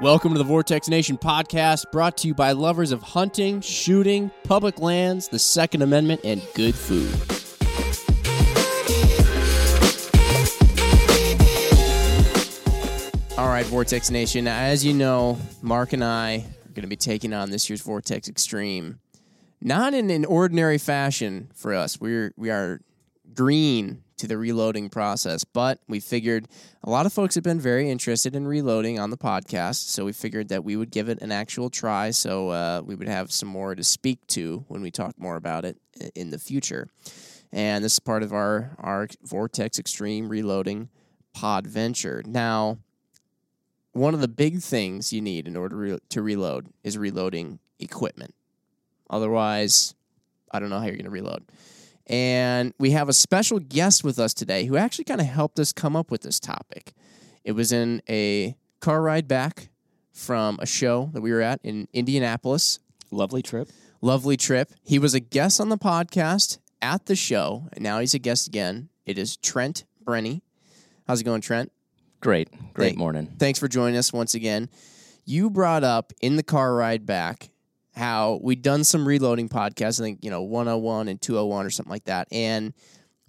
Welcome to the Vortex Nation podcast, brought to you by lovers of hunting, shooting, public lands, the Second Amendment, and good food. All right, Vortex Nation. As you know, Mark and I are going to be taking on this year's Vortex Extreme. Not in an ordinary fashion for us. We're we are green to the reloading process. But we figured a lot of folks have been very interested in reloading on the podcast, so we figured that we would give it an actual try so uh, we would have some more to speak to when we talk more about it in the future. And this is part of our, our Vortex Extreme Reloading pod venture. Now, one of the big things you need in order to reload is reloading equipment. Otherwise, I don't know how you're going to reload. And we have a special guest with us today who actually kind of helped us come up with this topic. It was in a car ride back from a show that we were at in Indianapolis. Lovely trip. Lovely trip. He was a guest on the podcast at the show, and now he's a guest again. It is Trent Brenny. How's it going, Trent? Great. Great morning. Thanks for joining us once again. You brought up in the car ride back how we'd done some reloading podcasts, I think, you know, 101 and 201 or something like that. And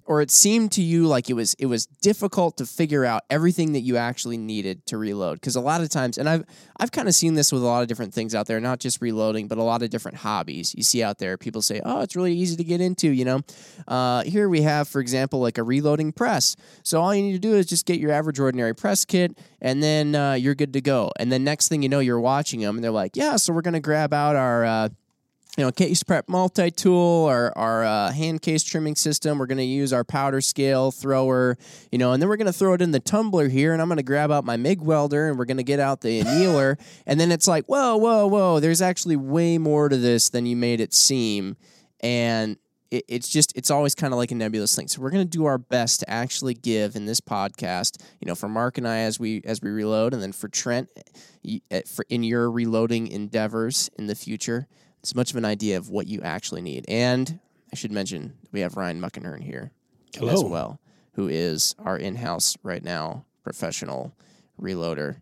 or it seemed to you like it was it was difficult to figure out everything that you actually needed to reload? Because a lot of times and I've I've kind of seen this with a lot of different things out there not just reloading but a lot of different hobbies. You see out there people say oh it's really easy to get into you know? Uh, here we have for example like a reloading press. So all you need to do is just get your average ordinary press kit and then uh, you're good to go. And then next thing you know you're watching them and they're like yeah so we're gonna grab out our uh, you know, case prep multi tool, our, our uh, hand case trimming system. We're going to use our powder scale thrower, you know, and then we're going to throw it in the tumbler here, and I'm going to grab out my MIG welder, and we're going to get out the annealer, and then it's like, whoa, whoa, whoa, there's actually way more to this than you made it seem, and it, it's just it's always kind of like a nebulous thing. So we're going to do our best to actually give in this podcast, you know, for Mark and I as we as we reload, and then for Trent, for in your reloading endeavors in the future as much of an idea of what you actually need. And I should mention we have Ryan Muckenhirn here Hello. as well, who is our in-house right now professional reloader.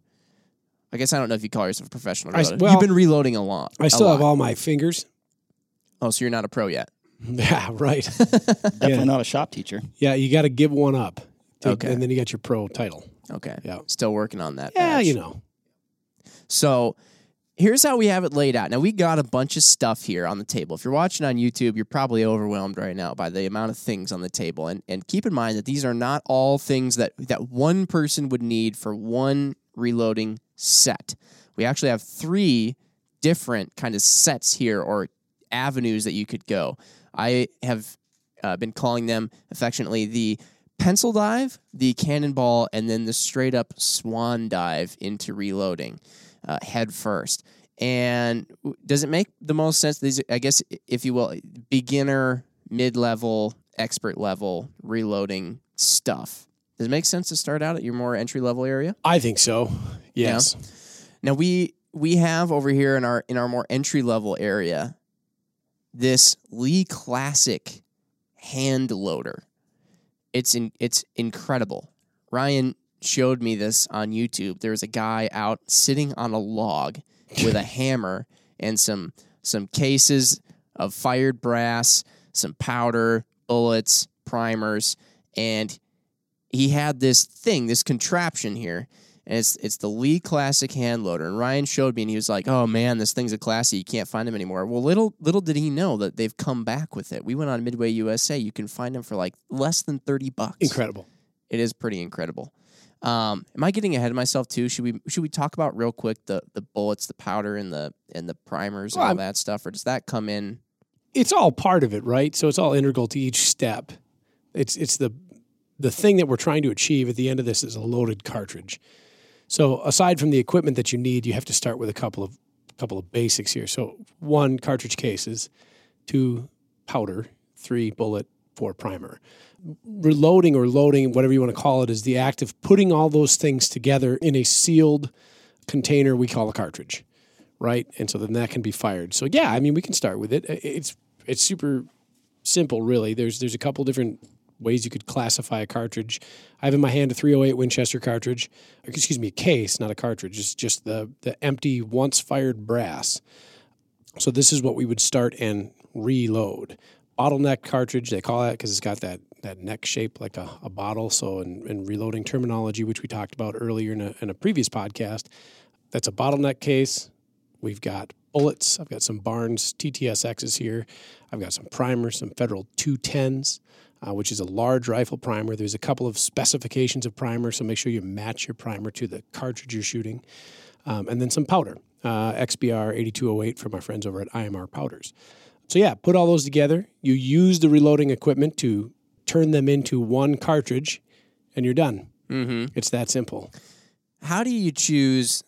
I guess I don't know if you call yourself a professional reloader. I, well, You've been reloading a lot. I still have all my fingers. Oh, so you're not a pro yet? Yeah, right. Definitely yeah. not a shop teacher. Yeah, you got to give one up. To, okay. And then you got your pro title. Okay. Yeah. Still working on that. Yeah, badge. you know. So here's how we have it laid out. Now we got a bunch of stuff here on the table. If you're watching on YouTube, you're probably overwhelmed right now by the amount of things on the table. And and keep in mind that these are not all things that that one person would need for one reloading set. We actually have three different kind of sets here or avenues that you could go. I have uh, been calling them affectionately the pencil dive, the cannonball, and then the straight up swan dive into reloading uh, head first. And does it make the most sense? These, I guess, if you will, beginner, mid level, expert level reloading stuff. Does it make sense to start out at your more entry level area? I think so. Yes. Yeah. Now we we have over here in our in our more entry level area this Lee Classic hand loader. It's in, it's incredible. Ryan, showed me this on YouTube. There was a guy out sitting on a log with a hammer and some some cases of fired brass, some powder, bullets, primers, and he had this thing, this contraption here. And it's it's the Lee Classic hand loader. And Ryan showed me and he was like, Oh man, this thing's a classy. You can't find them anymore. Well, little little did he know that they've come back with it. We went on Midway USA. You can find them for like less than 30 bucks. Incredible. It is pretty incredible. Um, am I getting ahead of myself too? Should we should we talk about real quick the the bullets, the powder, and the and the primers and all I'm, that stuff, or does that come in? It's all part of it, right? So it's all integral to each step. It's it's the the thing that we're trying to achieve at the end of this is a loaded cartridge. So aside from the equipment that you need, you have to start with a couple of couple of basics here. So one cartridge cases, two powder, three bullet, four primer reloading or loading, whatever you want to call it, is the act of putting all those things together in a sealed container we call a cartridge, right? And so then that can be fired. So yeah, I mean we can start with it. It's it's super simple, really. There's there's a couple different ways you could classify a cartridge. I have in my hand a 308 Winchester cartridge. Excuse me, a case, not a cartridge. It's just the the empty once fired brass. So this is what we would start and reload. Bottleneck cartridge, they call that because it's got that that neck shape like a, a bottle. So in, in reloading terminology, which we talked about earlier in a, in a previous podcast, that's a bottleneck case. We've got bullets. I've got some Barnes TTSXs here. I've got some primers, some Federal 210s, uh, which is a large rifle primer. There's a couple of specifications of primer, so make sure you match your primer to the cartridge you're shooting. Um, and then some powder, uh, XBR 8208 from our friends over at IMR Powders. So, yeah, put all those together. You use the reloading equipment to turn them into one cartridge, and you're done. Mm-hmm. It's that simple. How do you choose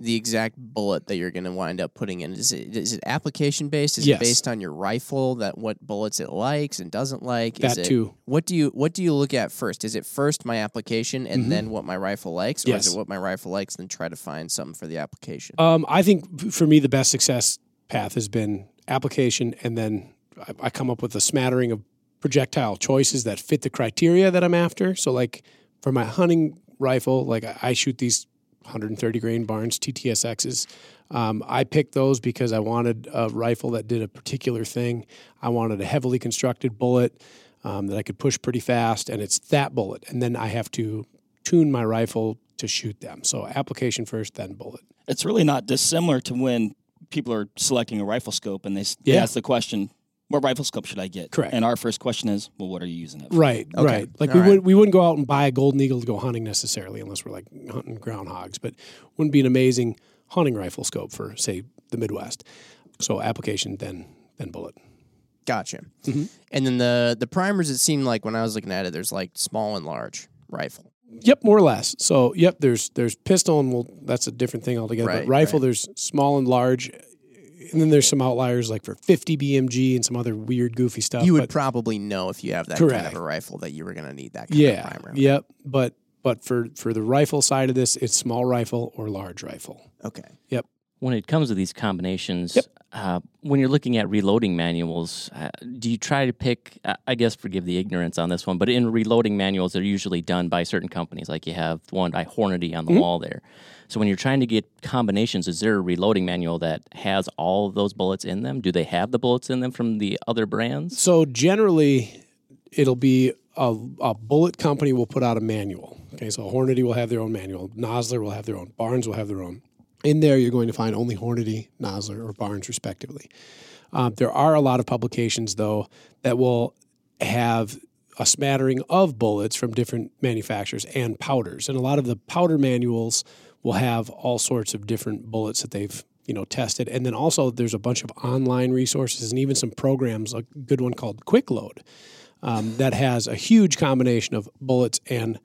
the exact bullet that you're going to wind up putting in? Is it is it application based? Is Yes. it based on your rifle that what bullets it likes and doesn't like? Is That it, too. What do you what do you look at first? Is it first my application and then what my rifle likes, or Mm-hmm. Yes. is it what my rifle likes then try to find something for the application? Um, I think for me, the best success path has been application, and then I, I come up with a smattering of projectile choices that fit the criteria that I'm after. So, like for my hunting rifle, like I, I shoot these 130 grain Barnes TTSXs. Um, I picked those because I wanted a rifle that did a particular thing. I wanted a heavily constructed bullet um, that I could push pretty fast, and it's that bullet. And then I have to tune my rifle to shoot them. So application first, then bullet. It's really not dissimilar to when people are selecting a rifle scope and they, s- they Yeah. ask the question, "What rifle scope should I get?" Correct. And our first question is, "Well, what are you using it for?" Right, Okay. right. Like All we right. would we wouldn't go out and buy a golden eagle to go hunting necessarily unless we're like hunting groundhogs, but wouldn't be an amazing hunting rifle scope for say the Midwest. So application then then bullet. Gotcha. Mhm. And then the the primers, it seemed like when I was looking at it, there's like small and large rifle. Yep, more or less. So yep, there's there's pistol and well that's a different thing altogether. Right, but rifle right. there's small and large. And then there's some outliers like for 50 BMG and some other weird goofy stuff. you would but- probably know if you have that kind of a rifle that you were going to need that kind yeah, of primer. yep. But but for for the rifle side of this, it's small rifle or large rifle. Okay. Yep. When it comes to these combinations, Yep. uh, when you're looking at reloading manuals, uh, do you try to pick? I- I guess forgive the ignorance on this one, but in reloading manuals, they're usually done by certain companies. Like you have one by Hornady on the Mm-hmm. wall there. So when you're trying to get combinations, is there a reloading manual that has all those bullets in them? Do they have the bullets in them from the other brands? So generally, it'll be a, a bullet company will put out a manual. Okay, so Hornady will have their own manual. Nosler will have their own. Barnes will have their own. In there, you're going to find only Hornady, Nosler, or Barnes, respectively. Um, there are a lot of publications, though, that will have a smattering of bullets from different manufacturers and powders. And a lot of the powder manuals will have all sorts of different bullets that they've you know tested. And then also there's a bunch of online resources and even some programs. A good one called Quick Load um, that has a huge combination of bullets and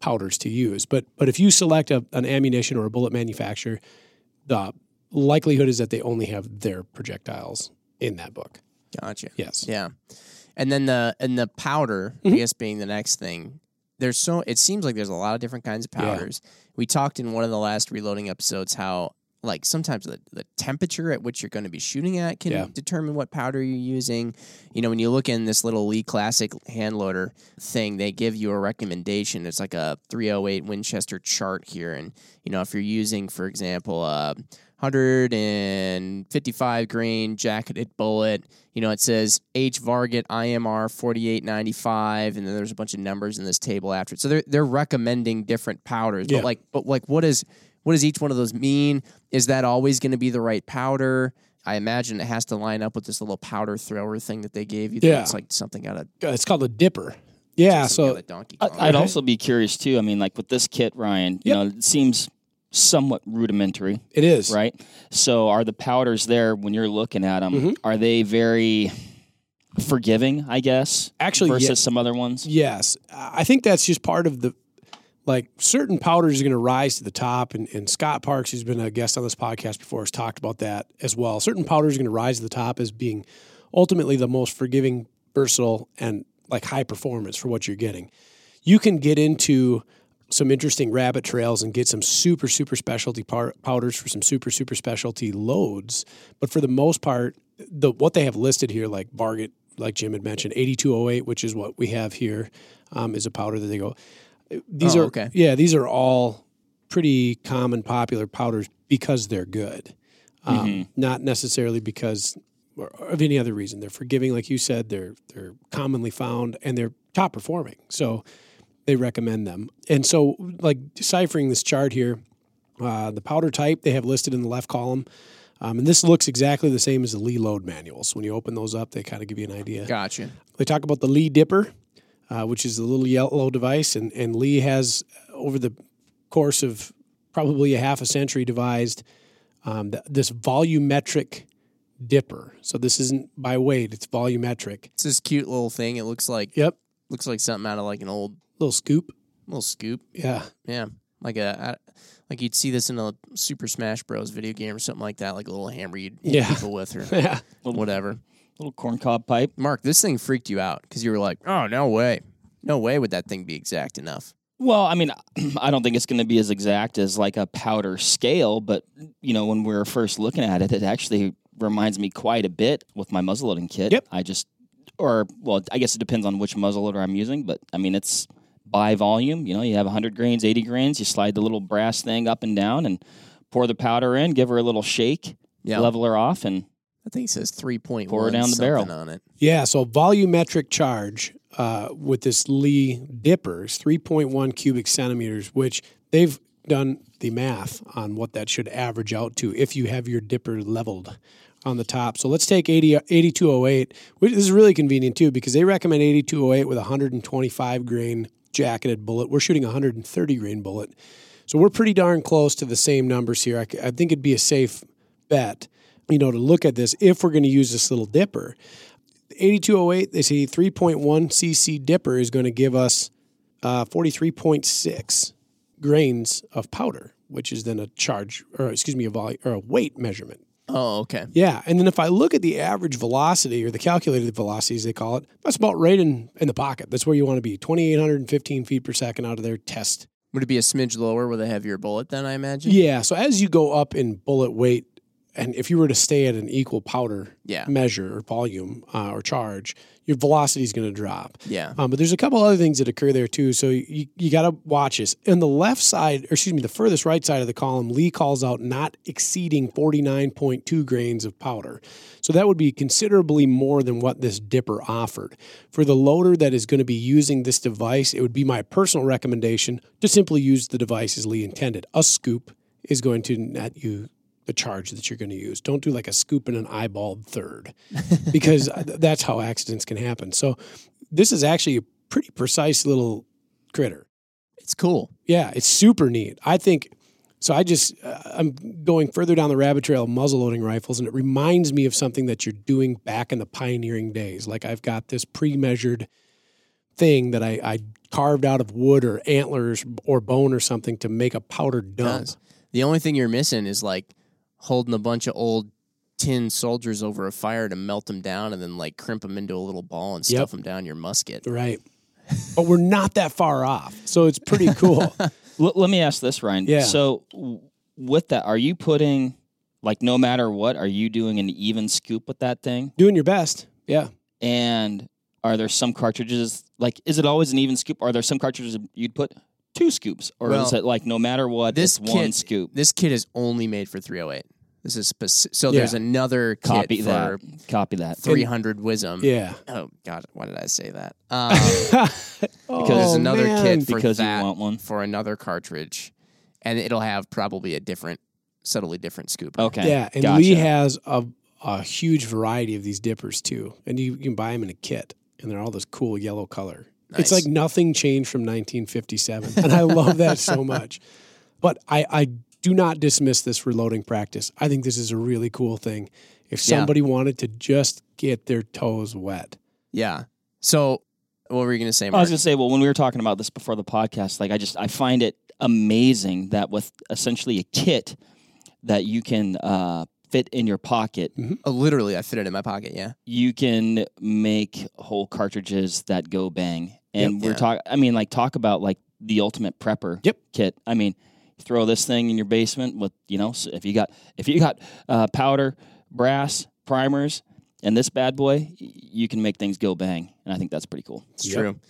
powders to use. But but if you select a, an ammunition or a bullet manufacturer, the likelihood is that they only have their projectiles in that book. Gotcha. Yes. Yeah. And then the and the powder, Mm-hmm. I guess being the next thing. There's so it seems like there's a lot of different kinds of Yeah. We talked in one of the last reloading episodes how like sometimes the, the temperature at which you're going to be shooting at can Yeah. determine what powder you're using. You know, when you look in this little Lee Classic hand loader thing, they give you a recommendation. It's like a 308 Winchester chart here. And, you know, if you're using, for example, a 155 grain jacketed bullet, you know, it says H Varget IMR 4895, and then there's a bunch of numbers in this table after it. So they're they're recommending different powders. Yeah. But like but like what is what does each one of those mean? Is that always going to be the right powder? I imagine it has to line up with this little powder thrower thing that they gave you. Yeah. It's like something out of Uh, It's called a dipper. Yeah. So Donkey I- Kong. I'd also be curious too. I mean, like with this kit, Ryan, you Yep. know, it seems somewhat rudimentary, it is. right? So, are the powders there when you're looking at them? Mhm. Are they very forgiving? I guess Actually, versus yeah. some other ones. Yes, I think that's just part of the like certain powders are going to rise to the top, and, and Scott Parks, who's been a guest on this podcast before, has talked about that as well. Certain powders are going to rise to the top as being ultimately the most forgiving, versatile, and like high performance for what you're getting. You can get into some interesting rabbit trails and get some super super specialty par- powders for some super super specialty loads, but for the most part, the what they have listed here, like Varget like Jim had mentioned, 8208, which is what we have here, um, is a powder that they go. These Oh, are okay. yeah, these are all pretty common, popular powders because they're good, um, not necessarily because or of any other reason. They're forgiving, like you said. They're they're commonly found and they're top performing, so they recommend them. And so, like deciphering this chart here, uh, the powder type they have listed in the left column. Um, and this looks exactly the same as the Lee load manuals. When you open those up, they kind of give you an idea. Gotcha. They talk about the Lee Dipper, uh, which is a little yellow device, and, and Lee has, over the course of probably a half a century, devised um, th- this volumetric dipper. So this isn't by weight; it's volumetric. It's this cute little thing. It looks like Yep, looks like something out of like an old little scoop. little scoop. Yeah, Yeah, like a like you'd see this in a Super Smash Bros. video game or something like that, like a little hammer you'd hit Yeah. people with or yeah. whatever. Little corncob pipe. Mark, this thing freaked you out because you were like, "Oh no way, no way would that thing be exact enough." Well, I mean, I don't think it's going to be as exact as like a powder scale, but you know, when we were first looking at it, it actually reminds me quite a bit with my muzzleloading kit. Yep. I just, or well, I guess it depends on which muzzleloader I'm using, but I mean, it's by volume. You know, you have 100 grains, 80 grains. You slide the little brass thing up and down, and pour the powder in. Give her a little shake, Yeah, level her off, and I think it says three point Pour down the barrel. on it. Yeah, so volumetric charge uh, with this Lee dipper is 3.1 cubic centimeters, which they've done the math on what that should average out to if you have your dipper leveled on the top. So let's take 80, 8208, which is really convenient too because they recommend 8208 with 125 grain jacketed bullet. We're shooting 130 grain bullet. So we're pretty darn close to the same numbers here. I think it'd be a safe bet, you know, to look at this if we're going to use this little dipper. 8208, they say 3.1 cc dipper is going to give us uh, 43.6 grains of powder, which is then a charge, or excuse me, a volume or a weight measurement. Oh, okay. Yeah, and then if I look at the average velocity or the calculated velocities they call it, that's about right in in the pocket. That's where you want to be. 2,815 feet per second out of their test. Would it be a smidge lower with a heavier bullet then? I imagine. Yeah, so as you go up in bullet weight, and if you were to stay at an equal powder Yeah. measure or volume uh, or charge, your velocity is going to drop. Yeah. Um, but there's a couple other things that occur there too. So you, you got to watch this. In the left side, or excuse me, the furthest right side of the column, Lee calls out not exceeding 49.2 grains of powder. So that would be considerably more than what this dipper offered. For the loader that is going to be using this device, it would be my personal recommendation to simply use the device as Lee intended. A scoop is going to net you the charge that you're going to use. Don't do like a scoop and an eyeballed third because that's how accidents can happen. So this is actually a pretty precise little critter. It's cool. Yeah, it's super neat. I think so. I just uh, I'm going further down the rabbit trail of muzzleloading rifles, and it reminds me of something that you're doing back in the pioneering days. Like I've got this pre-measured thing that I, I carved out of wood or antlers or bone or something to make a powder dump. The only thing you're missing is like holding a bunch of old tin soldiers over a fire to melt them down and then like crimp them into a little ball and Yep. stuff them down your musket. Right. but we're not that far off, so it's pretty cool. L- let me ask this, Ryan. Yeah. So, w- with that, are you putting, like, no matter what, are you doing an even scoop with that thing? Doing your best. Yeah. And are there some cartridges, like, is it always an even scoop? Are there some cartridges you'd put two scoops? Or is it like, no matter what, This it's one scoop? This kit is only made for 308. This is speci- so. Yeah. There's another kit Copy for that. Copy that. 300 Wisdom. Yeah. Oh God, why did I say that? Um, because there's another kit for Because you want one. for another cartridge, and it'll have probably a different, subtly different scoop. Okay. Yeah, and Gotcha. Lee has a, a huge variety of these dippers too, and you, you can buy them in a kit, and they're all this cool yellow color. It's like nothing changed from 1957, and I love that so much. But I, I do not dismiss this reloading practice. I think this is a really cool thing. If Yeah. somebody wanted to just get their toes wet, Yeah. So, what were you gonna say, I was gonna say, well, when we were talking about this before the podcast, like I just I find it amazing that with essentially a kit that you can uh, fit in your pocket, Oh, literally, I fit it in my pocket. Yeah. you can make whole cartridges that go bang. And Yep. we're Yeah. talking. I mean, like talk about like the ultimate prepper Yep. kit. I mean, throw this thing in your basement with you know if you got if you got uh, powder, brass, primers. And this bad boy, you can make things go bang, and I think that's pretty cool. It's true.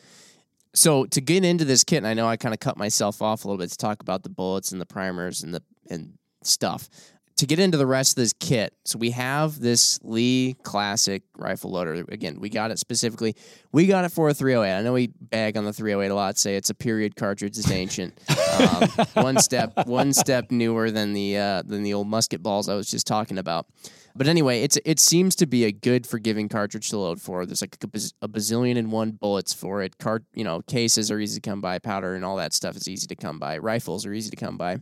So to get into this kit, and I know I kind of cut myself off a little bit to talk about the bullets and the primers and the and stuff. To get into the rest of this kit, so we have this Lee Classic rifle loader. Again, we got it specifically. We got it for a 308. I know we bag on the 308 a lot. Say it's a period cartridge. It's ancient. um, one step, one step newer than the uh, than the old musket balls I was just talking about. But anyway, it's it seems to be a good forgiving cartridge to load for. There's like a, baz- a bazillion and one bullets for it. Cart, you know, cases are easy to come by. Powder and all that stuff is easy to come by. Rifles are easy to come by.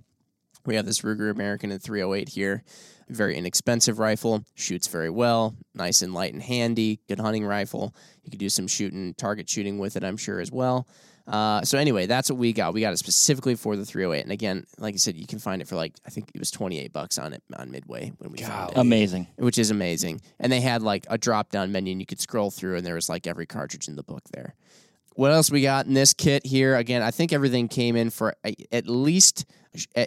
We have this Ruger American in 308 here. Very inexpensive rifle. Shoots very well. Nice and light and handy. Good hunting rifle. You could do some shooting, target shooting with it, I'm sure, as well. Uh, so anyway, that's what we got. We got it specifically for the 308. And again, like I said, you can find it for like I think it was 28 bucks on it on Midway when we found it Amazing. which is amazing. And they had like a drop down menu and you could scroll through and there was like every cartridge in the book there. What else we got in this kit here? Again, I think everything came in for at least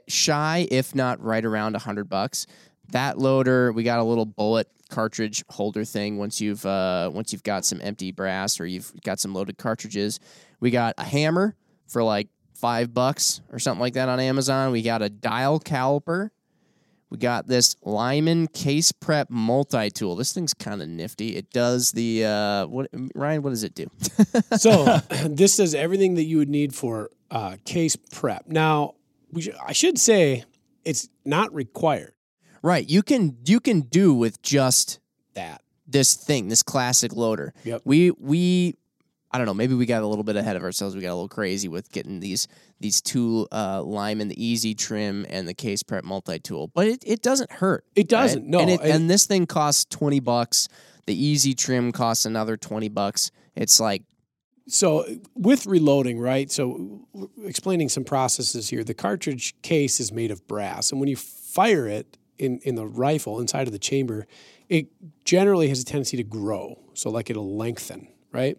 shy, if not right around a hundred bucks. That loader, we got a little bullet cartridge holder thing. Once you've uh, once you've got some empty brass or you've got some loaded cartridges, we got a hammer for like five bucks or something like that on Amazon. We got a dial caliper. We got this Lyman Case Prep multi tool. This thing's kind of nifty. It does the uh, what Ryan? What does it do? So this does everything that you would need for uh, case prep. Now, we sh- I should say it's not required right, you can you can do with just that. this thing, this classic loader. Yep. We we I don't know, maybe we got a little bit ahead of ourselves. We got a little crazy with getting these these two uh Lyman, the easy trim and the case prep multi tool. But it, it doesn't hurt. It doesn't, no, And, it, and- and this thing costs twenty bucks. The easy trim costs another twenty bucks. It's like So with reloading, right? So explaining some processes here. The cartridge case is made of brass, and when you fire it in in the rifle inside of the chamber, it generally has a tendency to grow. So like it'll lengthen, right?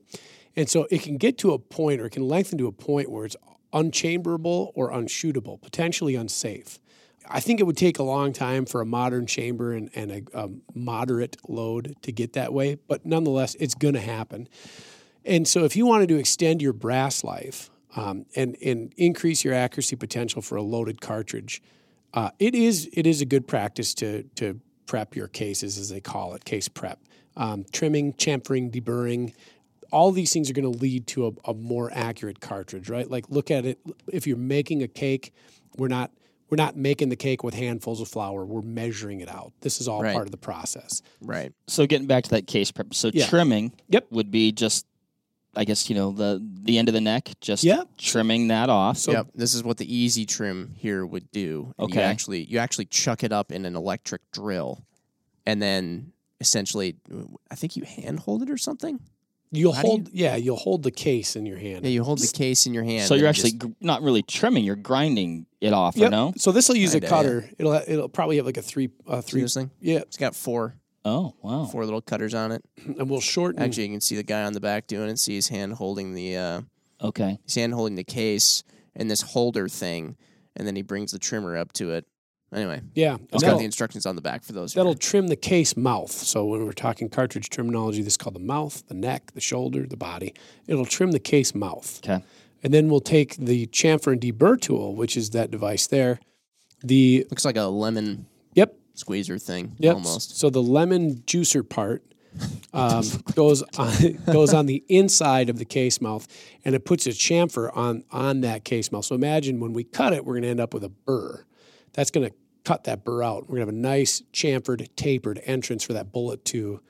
And so it can get to a point, or it can lengthen to a point where it's unchamberable or unshootable, potentially unsafe. I think it would take a long time for a modern chamber and, and a, a moderate load to get that way, but nonetheless, it's going to happen. And so, if you wanted to extend your brass life um, and and increase your accuracy potential for a loaded cartridge, uh, it is it is a good practice to to prep your cases, as they call it, case prep. Um, trimming, chamfering, deburring, all these things are going to lead to a, a more accurate cartridge, right? Like look at it. If you're making a cake, we're not we're not making the cake with handfuls of flour. We're measuring it out. This is all Right. part of the process. right. So getting back to that case prep, so Yeah. trimming Yep. would be just, I guess you know the the end of the neck, just Yeah. trimming that off. So yep. This is what the easy trim here would do. And You Okay. actually you actually chuck it up in an electric drill, and then essentially, I think you hand hold it or something. You'll How do you- hold yeah you'll hold the case in your hand. Yeah, you hold the case in your hand. so you're actually just- gr- not really trimming; you're grinding it off, or Yep. no? So this will use Kinda, a cutter. It'll ha- it'll probably have like a three uh, see three this thing. yeah, It's got four Oh wow! four little cutters on it. and we'll shorten. Actually, you can see the guy on the back doing it. See his hand holding the uh, Okay, his hand holding the case and this holder thing, and then he brings the trimmer up to it. Anyway, yeah, it's got the instructions on the back for those. that'll trim the case mouth. So when we're talking cartridge terminology, this is called the mouth, the neck, the shoulder, the body. It'll trim the case mouth. okay. And then we'll take the chamfer and deburr tool, which is that device there. The looks like a lemon yep, squeezer thing Yep. almost. So the lemon juicer part um, goes on goes on the inside of the case mouth, and it puts a chamfer on on that case mouth. So imagine when we cut it, we're going to end up with a burr. That's going to cut that burr out. We're going to have a nice chamfered, tapered entrance for that bullet to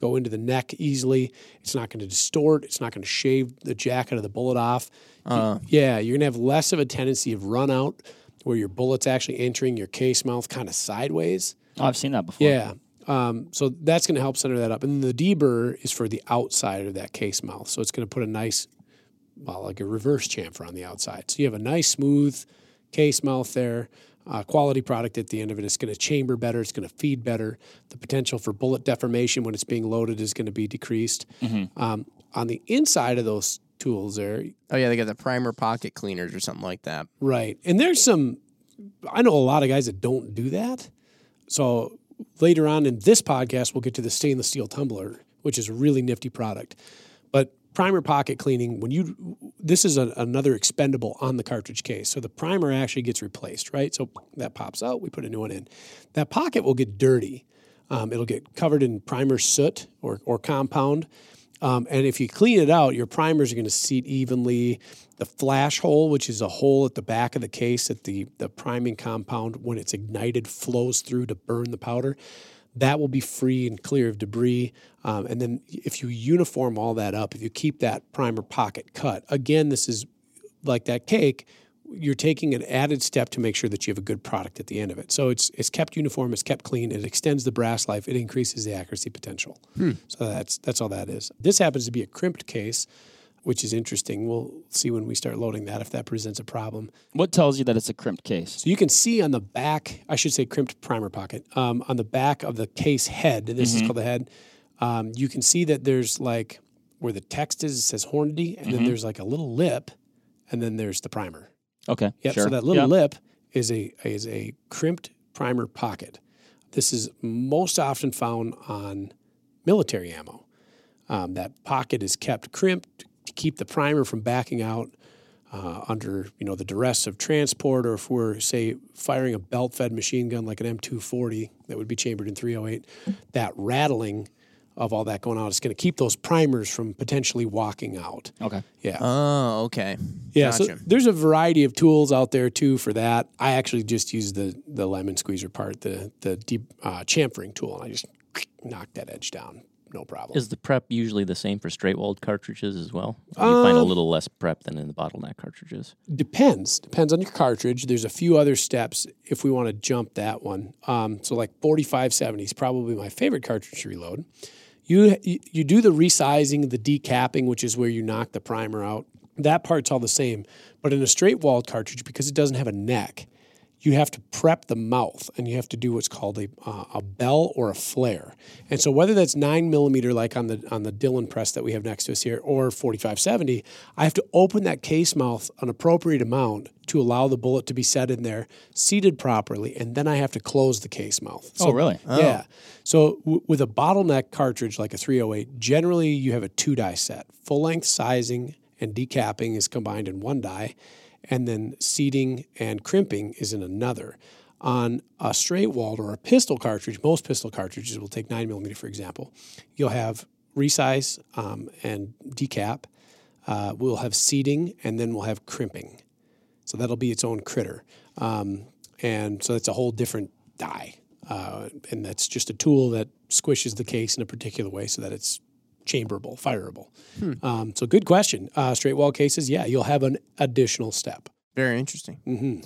go into the neck easily. It's not going to distort. It's not going to shave the jacket of the bullet off. Uh, Yeah, you're going to have less of a tendency of run out where your bullet's actually entering your case mouth kind of sideways. Oh, I've seen that before. Yeah. Um, so that's going to help center that up. And the deburr is for the outside of that case mouth. So it's going to put a nice, well, like a reverse chamfer on the outside. So you have a nice, smooth case mouth there. Uh, quality product at the end of it. It's going to chamber better. It's going to feed better. The potential for bullet deformation when it's being loaded is going to be decreased. Um, on the inside of those tools there, oh yeah, they got the primer pocket cleaners or something like that. Right. And there's some, I know a lot of guys that don't do that. So later on in this podcast, we'll get to the stainless steel tumbler, which is a really nifty product. But primer pocket cleaning, when you this is a, another expendable on the cartridge case, so the primer actually gets replaced, right? So that pops out, we put a new one in. That pocket will get dirty. Um, it'll get covered in primer soot or, or compound. Um, and if you clean it out, your primers are going to seat evenly. The flash hole, which is a hole at the back of the case that the, the priming compound, when it's ignited, flows through to burn the powder, that will be free and clear of debris. Um, and then if you uniform all that up, if you keep that primer pocket cut, again, this is like that cake you're taking an added step to make sure that you have a good product at the end of it. So it's it's kept uniform, it's kept clean, it extends the brass life, it increases the accuracy potential. So that's that's all that is. This happens to be a crimped case, which is interesting. We'll see when we start loading that if that presents a problem. What tells you that it's a crimped case? So you can see on the back, I should say crimped primer pocket, um, on the back of the case head, this is called the head, um, you can see that there's like where the text is, it says Hornady, and then there's like a little lip, and then there's the primer. Okay, Yep. sure. So that little Yeah. lip is a is a crimped primer pocket. This is most often found on military ammo. Um, that pocket is kept crimped to keep the primer from backing out uh, under you know the duress of transport, or if we're say firing a belt-fed machine gun like an M240 that would be chambered in 308, that rattling of all that going on is going to keep those primers from potentially walking out. Okay. Yeah. Oh, okay. Yeah, so there's a variety of tools out there too for that. I actually just use the the lemon squeezer part, the the deep uh, chamfering tool, and I just knock that edge down, no problem. Is the prep usually the same for straight walled cartridges as well? You find a Um, little less prep than in the bottleneck cartridges? Depends. Depends on your cartridge. There's a few other steps if we want to jump that one. Um, so like 4570 is probably my favorite cartridge to reload. You, you you do the resizing, the decapping, which is where you knock the primer out. That part's all the same. But in a straight walled cartridge, because it doesn't have a neck, you have to prep the mouth and you have to do what's called a, uh, a bell or a flare. And so whether that's nine millimeter like on the on the Dillon press that we have next to us here or 4570, I have to open that case mouth an appropriate amount to allow the bullet to be set in there, seated properly, and then I have to close the case mouth. Oh, really? Yeah. So w- with a bottleneck cartridge like a 308, generally you have a two die set. Full length sizing and decapping is combined in one die, and then seating and crimping is in another. On a straight walled or a pistol cartridge, most pistol cartridges will take nine millimeter, for example. You'll have resize um, and decap. Uh, we'll have seating, and then we'll have crimping. So that'll be its own critter. Um, and so it's a whole different die. Uh, and that's just a tool that squishes the case in a particular way so that it's chamberable, fireable. Um, so good question. Uh, straight wall cases, yeah, you'll have an additional step. Very interesting. Mm-hmm.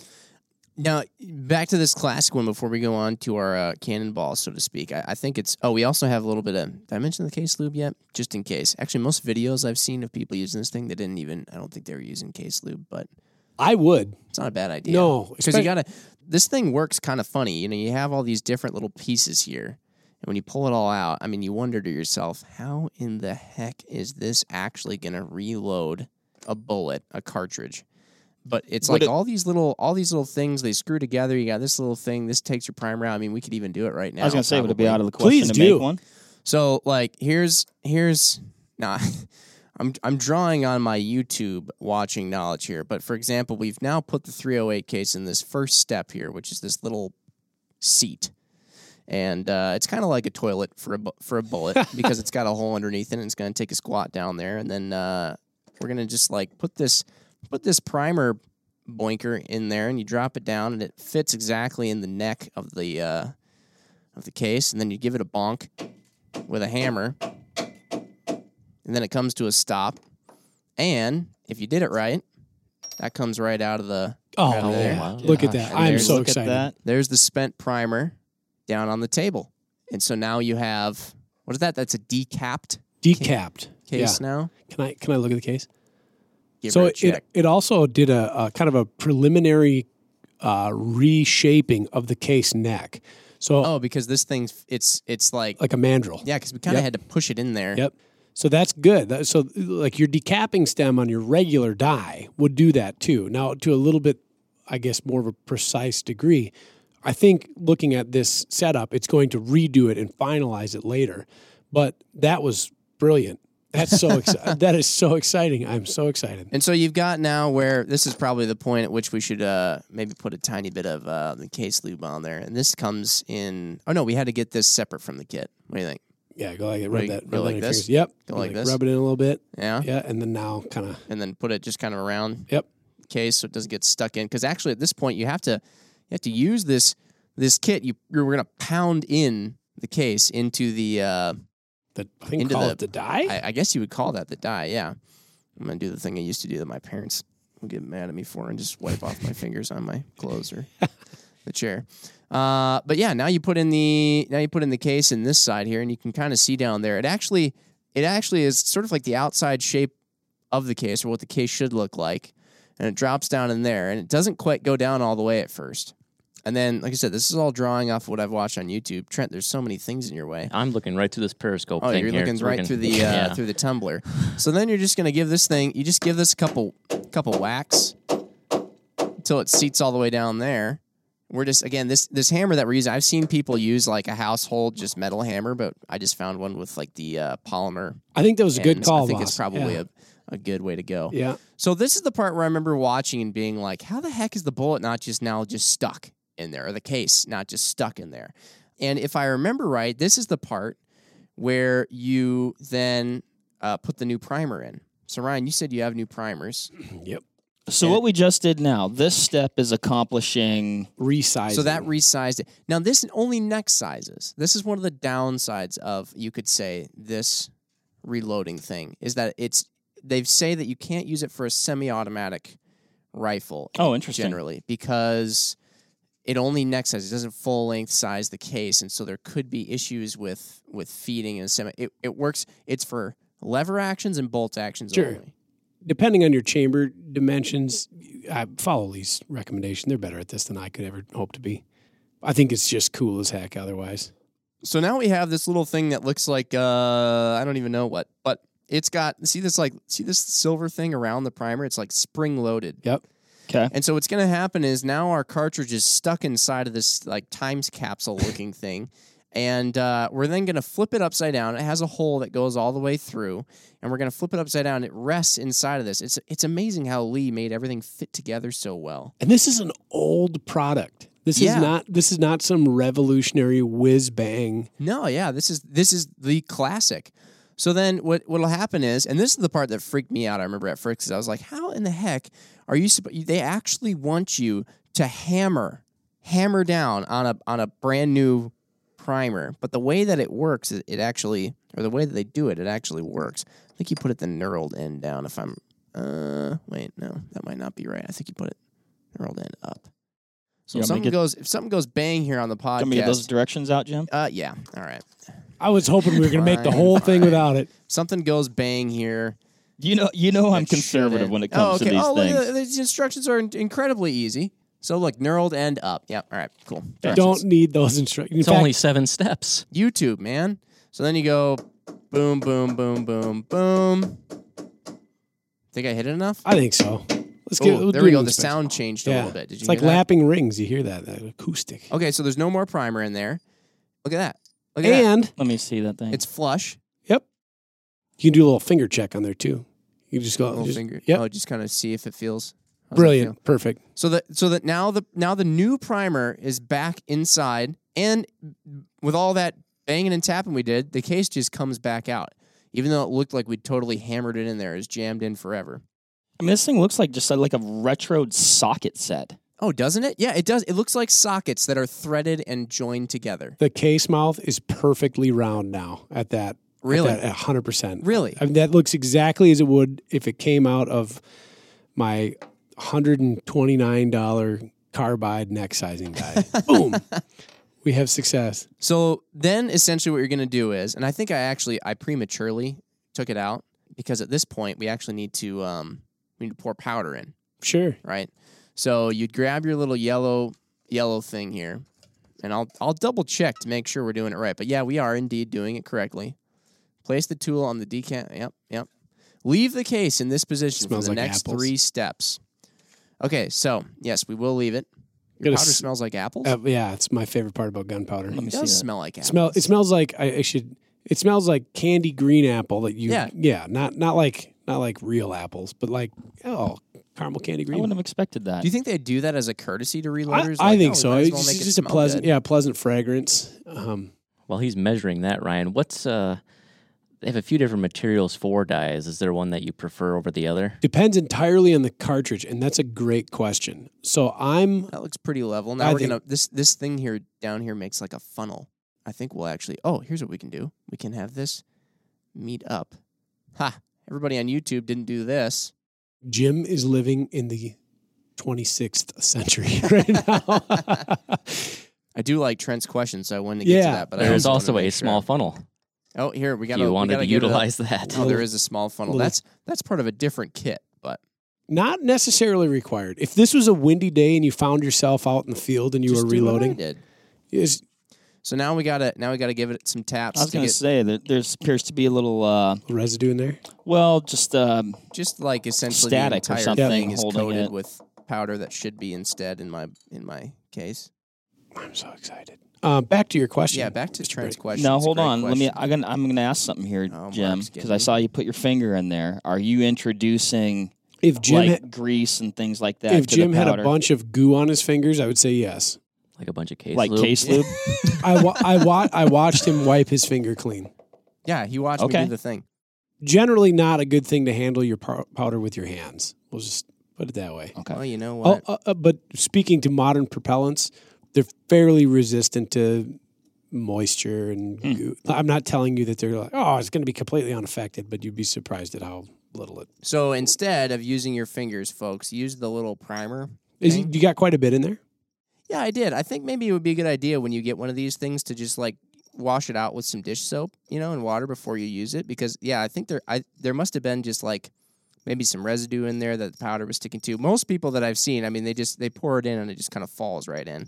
Now, back to this classic one before we go on to our uh, cannonball, so to speak. I, I think it's. Oh, we also have a little bit of. Did I mention the case lube yet? Just in case. Actually, most videos I've seen of people using this thing, they didn't even. I don't think they were using case lube, but I would. it's not a bad idea. No, because you gotta. This thing works kind of funny. You know, you have all these different little pieces here, and when you pull it all out, I mean, you wonder to yourself, how in the heck is this actually gonna reload a bullet, a cartridge? But it's Would like it- all these little, all these little things they screw together. You got this little thing. This takes your primer out. I mean, we could even do it right now. I was gonna say, it would it be out of the question Please to do. make one? So like here's here's nah I'm I'm drawing on my YouTube watching knowledge here, but for example, we've now put the 308 case in this first step here, which is this little seat. And uh, it's kind of like a toilet for a bu- for a bullet because it's got a hole underneath it and it's going to take a squat down there and then uh, we're going to just like put this put this primer boinker in there and you drop it down and it fits exactly in the neck of the uh, of the case and then you give it a bonk with a hammer, and then it comes to a stop. And if you did it right, that comes right out of the. Oh, right out wow. look at that. I'm so look excited. At that. There's the spent primer down on the table, and so now you have what is that? That's a decapped Decapped. case Yeah. now. Can I can I look at the case? Give so a it, it also did a, a kind of a preliminary uh, reshaping of the case neck. So oh, because this thing's it's it's like like a mandrel. yeah, because we kind of Yep. had to push it in there. Yep. So that's good. So like your decapping stem on your regular die would do that too. Now to a little bit, I guess, more of a precise degree. I think looking at this setup, it's going to redo it and finalize it later. But that was brilliant. That's so exci- that is so exciting. I'm so excited. And so you've got now where this is probably the point at which we should uh, maybe put a tiny bit of uh, the case lube on there. And this comes in. Oh no, we had to get this separate from the kit. What do you think? Yeah, go like it. Rub you- that. go Rub like in this? fingers. Yep. Go like this? Rub it in a little bit. Yeah. Yeah, and then now kind of. And then put it just kind of around Yep. the case so it doesn't get stuck in. Because actually, at this point, you have to you have to use this this kit. You you're going to pound in the case into the. Uh, The, I think Into call the- it the die. I, I guess you would call that the die. Yeah. I'm gonna do the thing I used to do that my parents would get mad at me for and just wipe off my fingers on my clothes or the chair. Uh, but yeah, now you put in the now you put in the case in this side here, and you can kind of see down there. It actually it actually is sort of like the outside shape of the case or what the case should look like, and it drops down in there, and it doesn't quite go down all the way at first. And then, like I said, this is all drawing off what I've watched on YouTube. Trent, there's so many things in your way. I'm looking right through this periscope Oh, thing you're here. looking so right can- through the uh, yeah. through the tumbler. So then you're just gonna give this thing. You just give this a couple couple whacks until it seats all the way down there. We're just again this this hammer that we're using. I've seen people use like a household just metal hammer, but I just found one with like the uh, polymer. I think that was a good ends. call. I think boss. it's probably yeah. a, a good way to go. yeah. So this is the part where I remember watching and being like, how the heck is the bullet not just now just stuck in there, or the case not just stuck in there? And if I remember right, this is the part where you then uh, put the new primer in. So Ryan, you said you have new primers. Yep. So what we just did now, this step is accomplishing. resizing. So that resized it. Now this only neck sizes. This is one of the downsides of you could say this reloading thing is that it's they say that you can't use it for a semi-automatic rifle. Oh, interesting. Generally, because it only neck size. It doesn't full length size the case, and so there could be issues with with feeding and semi. It, it works. It's for lever actions and bolt actions Sure. only. depending on your chamber dimensions, I follow Lee's recommendation. They're better at this than I could ever hope to be. I think it's just cool as heck. Otherwise, So now we have this little thing that looks like uh, I don't even know what, but it's got see this like see this silver thing around the primer. It's like spring loaded, yep. Okay. and so what's going to happen is now our cartridge is stuck inside of this like times capsule looking thing, and uh, we're then going to flip it upside down. It has a hole that goes all the way through, and we're going to flip it upside down. It rests inside of this. It's it's amazing how Lee made everything fit together so well. And this is an old product. This Yeah. is not. This is not some revolutionary whiz bang. No, yeah, this is this is the classic. So then what what'll happen is, and this is the part that freaked me out. I remember at first 'cause I was like, "How in the heck are you?" They actually want you to hammer, hammer down on a on a brand new primer, but the way that it works, it, it actually, or the way that they do it, it actually works. I think you put it the knurled end down. If I'm, uh, wait, no, that might not be right. I think you put it knurled end up. So if want me to something get- goes, if something goes bang here on the podcast. Can we get those directions out, Jim? uh, yeah, all right. I was hoping we were going to make the Fine, whole thing fine. without it. something goes bang here. You know, you know, I'm that conservative shouldn't. when it comes oh, okay. to these oh, look, things. uh, these instructions are in- incredibly easy. So look, knurled end up. Yeah. All right. Cool. Don't need those instructions. It's only seven steps. YouTube, man. So then you go boom, boom, boom, boom, boom. Think I hit it enough? I think so. Let's Ooh, get. we'll there do we go. The inspection. sound changed a Yeah. little bit. Did you It's like hear that? lapping rings. You hear that? That acoustic. Okay, so there's no more primer in there. Look at that. Look at that. And Let me see that thing. It's flush. yep, you can do a little finger check on there too. You just go. Little just- finger. Yep. Oh, just kind of see if it feels. how's that feel? Brilliant. Perfect. So that so that now the now the new primer is back inside, and with all that banging and tapping we did, the case just comes back out. Even though it looked like we'd totally hammered it in there, it's jammed in forever. I mean, this thing looks like just like a retro socket set. Oh, doesn't it? Yeah, it does. It looks like sockets that are threaded and joined together. The case mouth is perfectly round now at that. Really? At hundred percent. Really? I mean, that looks exactly as it would if it came out of my hundred and twenty nine dollar carbide neck sizing guide. Boom. We have success. So then essentially what you're going to do is, and I think I actually I prematurely took it out because at this point we actually need to um we need to pour powder in. Sure. right? So you'd grab your little yellow yellow thing here, and I'll I'll double check to make sure we're doing it right. But yeah, we are indeed doing it correctly. Place the tool on the decant. Yep, yep. Leave the case in this position for the like next apples. three steps. Okay, so yes, we will leave it. Your powder s- smells like apples. Uh, yeah, it's my favorite part about gunpowder. Let me it see does smell like apples. Smell. It smells like I, I should. It smells like candy green apple that you. Yeah. Yeah. Not not like not like real apples, but like oh caramel candy green. I wouldn't have expected that. Do you think they do that as a courtesy to reloaders? I Like, think oh, so. might It's well just, make it just a pleasant, good. yeah, pleasant fragrance. Um, While he's measuring that, Ryan, what's uh? They have a few different materials for dies. Is there one that you prefer over the other? depends entirely on the cartridge, and that's a great question. So I'm That looks pretty level. Now I we're think- gonna this this thing here down here makes like a funnel. I think we'll actually. Oh, here's what we can do. We can have this meet up. Ha! Everybody on YouTube didn't do this. Jim is living in the 26th century right now. I do like Trent's question, so I wanted to get Yeah. to that. But There's also a make sure. small funnel. Oh, here we got. You wanted gotta to give it a- utilize that. Oh, there is a small funnel. Little- That's that's part of a different kit, but Not necessarily required. If this was a windy day and you found yourself out in the field and you just were do what I reloading, did. is So now we gotta now we gotta give it some taps. I was to going to get say that there appears to be a little, uh, residue in there. well, just um, just like essentially Static the or entire something thing is holding coated it. with powder that should be instead in my in my case. I'm so excited. Um, back to your question. Yeah, back to Mr. Trent's Brady. question. now It's a hold great on. Let me. question. I'm gonna. I'm gonna ask something here, Oh, Jim, Mark's because getting- I saw you put your finger in there. Are you introducing If Jim like had, grease and things like that? if to Jim the had a powder? bunch of goo on his fingers, I would say yes. Like a bunch of case like lube. case lube. I wa- I, wa- I watched him wipe his finger clean. Yeah, he watched me Okay. do the thing. Generally, not a good thing to handle your pow- powder with your hands. We'll just put it that way. Okay. Well, you know Oh, what? uh, uh, but speaking to modern propellants, they're fairly resistant to moisture and Hmm. goo. I'm not telling you that they're like, oh, it's going to be completely unaffected, but you'd be surprised at how little it So instead of using your fingers, folks, use the little primer. is. thing. You got quite a bit in there. Yeah, I did. I think maybe it would be a good idea when you get one of these things to just like wash it out with some dish soap, you know, and water before you use it. Because yeah, I think there I there must have been just like maybe some residue in there that the powder was sticking to. Most people that I've seen, I mean, they just they pour it in and it just kind of falls right in.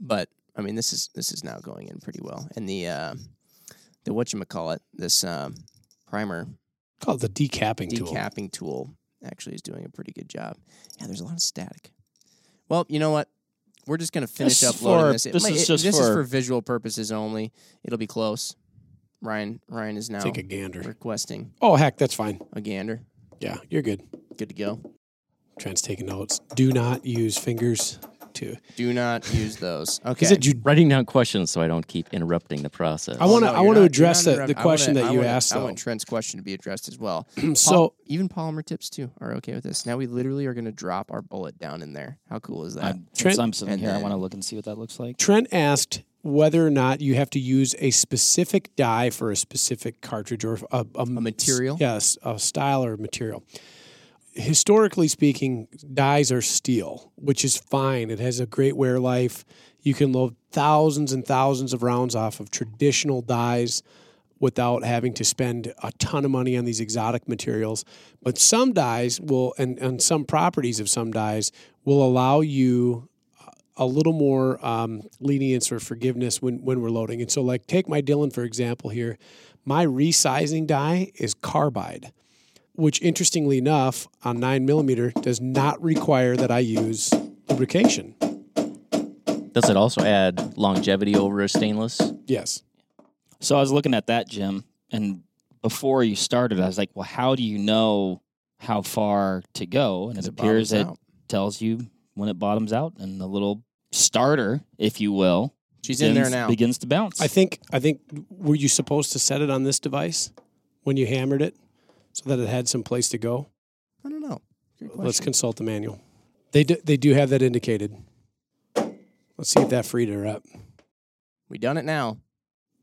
But I mean, this is this is now going in pretty well. And the uh, the what you call it, this um, primer Called the decapping tool. decapping tool actually is doing a pretty good job. Yeah, there's a lot of static. Well, you know what? We're just gonna finish This up loading for- this. It this might- is it- just this is for- for visual purposes only. It'll be close. Ryan Ryan is now Take a gander. requesting Oh, heck, that's fine. a gander. Yeah, you're good. Good to go. Trent's taking notes. Do not use fingers to. Do not use those. Okay. Is it you? Writing down questions so I don't keep interrupting the process. I wanna- Oh, no, I you're wanna not- address you're the- not the interrupt- I question wanna- that I you wanna- asked, I though. want Trent's question to be addressed as well. so Pol- even polymer tips too are okay with this. Now we literally are going to drop our bullet down in there. How cool is that? I'm, Trent- since I'm sitting and here, I then- want to look and see what that looks like. Trent asked whether or not you have to use a specific die for a specific cartridge or a, a, a material. Yes, a style or material. Historically speaking, dies are steel, which is fine. It has a great wear life. You can load thousands and thousands of rounds off of traditional dies without having to spend a ton of money on these exotic materials. But some dies will, and, and some properties of some dies will allow you a little more um, lenience or forgiveness when, when we're loading. And so, like, take my Dillon, for example, here. My resizing die is carbide, which, interestingly enough, on 9 millimeter does not require that I use lubrication. Does it also add longevity over a stainless? Yes. So I was looking at that, Jim, and before you started, I was like, "Well, how do you know how far to go?" And it It appears it out. tells you when it bottoms out, and the little starter, if you will, She's in there begins- now. begins to bounce. I think, I think, were you supposed to set it on this device when you hammered it so that it had some place to go? I don't know. Let's consult the manual. They do, they do have that indicated. Let's see if that freed her up. we done it now.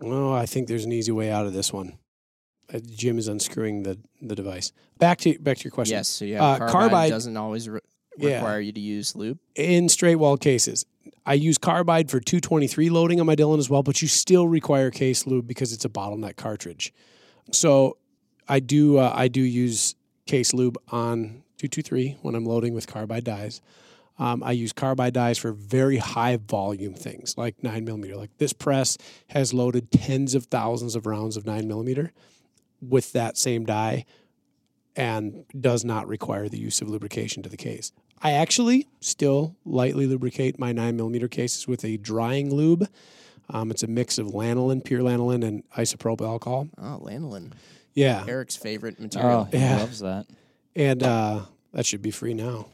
Oh, I think there's an easy way out of this one. Uh, Jim is unscrewing the, the device. Back to back to your question. Yes. So yeah, Uh, carbide, carbide- doesn't always re- Yeah. require you to use lube. In straight wall cases, I use carbide for 223 loading on my Dillon as well, but you still require case lube because it's a bottleneck cartridge. So I do uh, I do use case lube on 223 when I'm loading with carbide dies. Um, I use carbide dies for very high volume things like nine millimeter. Like this press has loaded tens of thousands of rounds of nine millimeter with that same die and does not require the use of lubrication to the case. I actually still lightly lubricate my nine millimeter cases with a drying lube. Um, it's a mix of lanolin, pure lanolin, and isopropyl alcohol. Oh, lanolin, Yeah, Eric's favorite material. Oh, he Yeah. loves that. and uh, that should be free now.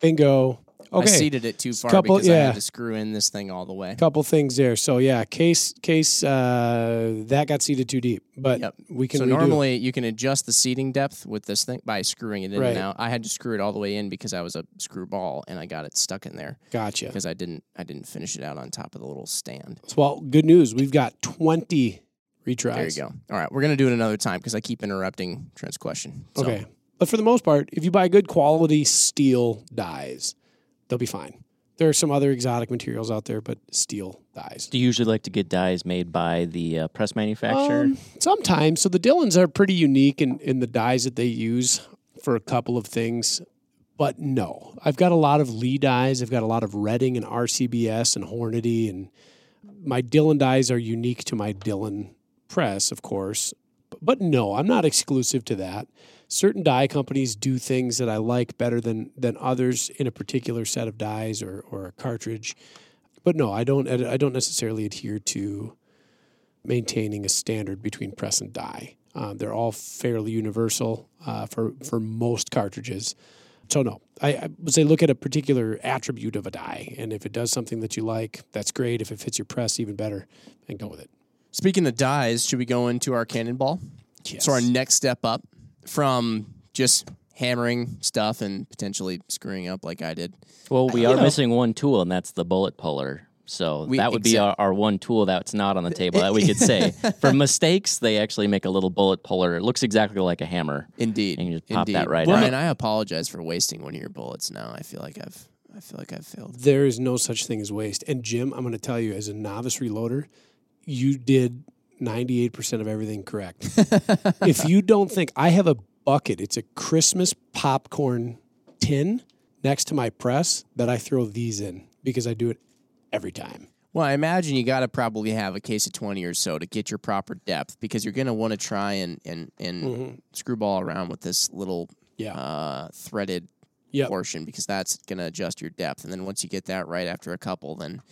Bingo. I Okay. seated it too far Couple- because I yeah. had to screw in this thing all the way. couple things there. So yeah, case case uh, that got seated too deep, but Yep. we can So redo. normally you can adjust the seating depth with this thing by screwing it in Right. and out. I had to screw it all the way in because I was a screw ball and I got it stuck in there gotcha. because I didn't I didn't finish it out on top of the little stand. Well, good news. We've got twenty retries. There you go. All right, we're gonna do it another time because I keep interrupting Trent's question. So, Okay. But for the most part, if you buy good quality steel dies, they'll be fine. There are some other exotic materials out there, but steel dies. Do you usually like to get dies made by the uh, press manufacturer? Um, sometimes. So the Dillons are pretty unique in, in the dies that they use for a couple of things. But no, I've got a lot of Lee dies. I've got a lot of Redding and RCBS and Hornady. And my Dillon dies are unique to my Dillon press, of course. But, no, I'm not exclusive to that. Certain die companies do things that I like better than, than others in a particular set of dies or, or a cartridge. But no, I don't. I don't necessarily adhere to maintaining a standard between press and die. Uh, they're all fairly universal uh, for for most cartridges. So no, I, I would say look at a particular attribute of a die, and if it does something that you like, that's great. If it fits your press, even better, and go with it. Speaking of dies, should we go into our cannonball? Yes. So our next step up from just hammering stuff and potentially screwing up like I did. well, we you are know- missing one tool, and that's the bullet puller. So We- that would be our, our one tool that's not on the table that we could say. For mistakes, they actually make a little bullet puller. It looks exactly like a hammer. Indeed. And you just pop Indeed. that right Ryan, out. I apologize for wasting one of your bullets now. I feel like I've I feel like I've failed. there is no such thing as waste. And Jim, I'm going to tell you, as a novice reloader, you did 98% of everything correct. if you don't think I have a bucket, it's a Christmas popcorn tin next to my press that I throw these in because I do it every time. Well, I imagine you got to probably have a case of 20 or so to get your proper depth because you're going to want to try and, and, and screwball around with this little Yeah. uh, threaded Yep. portion because that's going to adjust your depth. And then once you get that right after a couple, then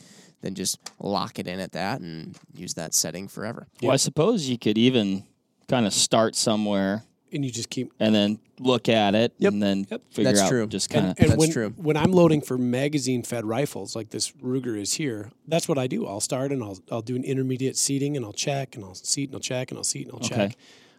then just lock it in at that and use that setting forever. Well, I suppose you could even kind of start somewhere And you just keep. and then look at it Yep. and then Yep. figure That's out true. just kind of. That's when, true. when I'm loading for magazine fed rifles like this Ruger is here, that's what I do. I'll start and I'll, I'll do an intermediate seating and I'll check and I'll seat and I'll check and I'll seat and I'll Okay. check.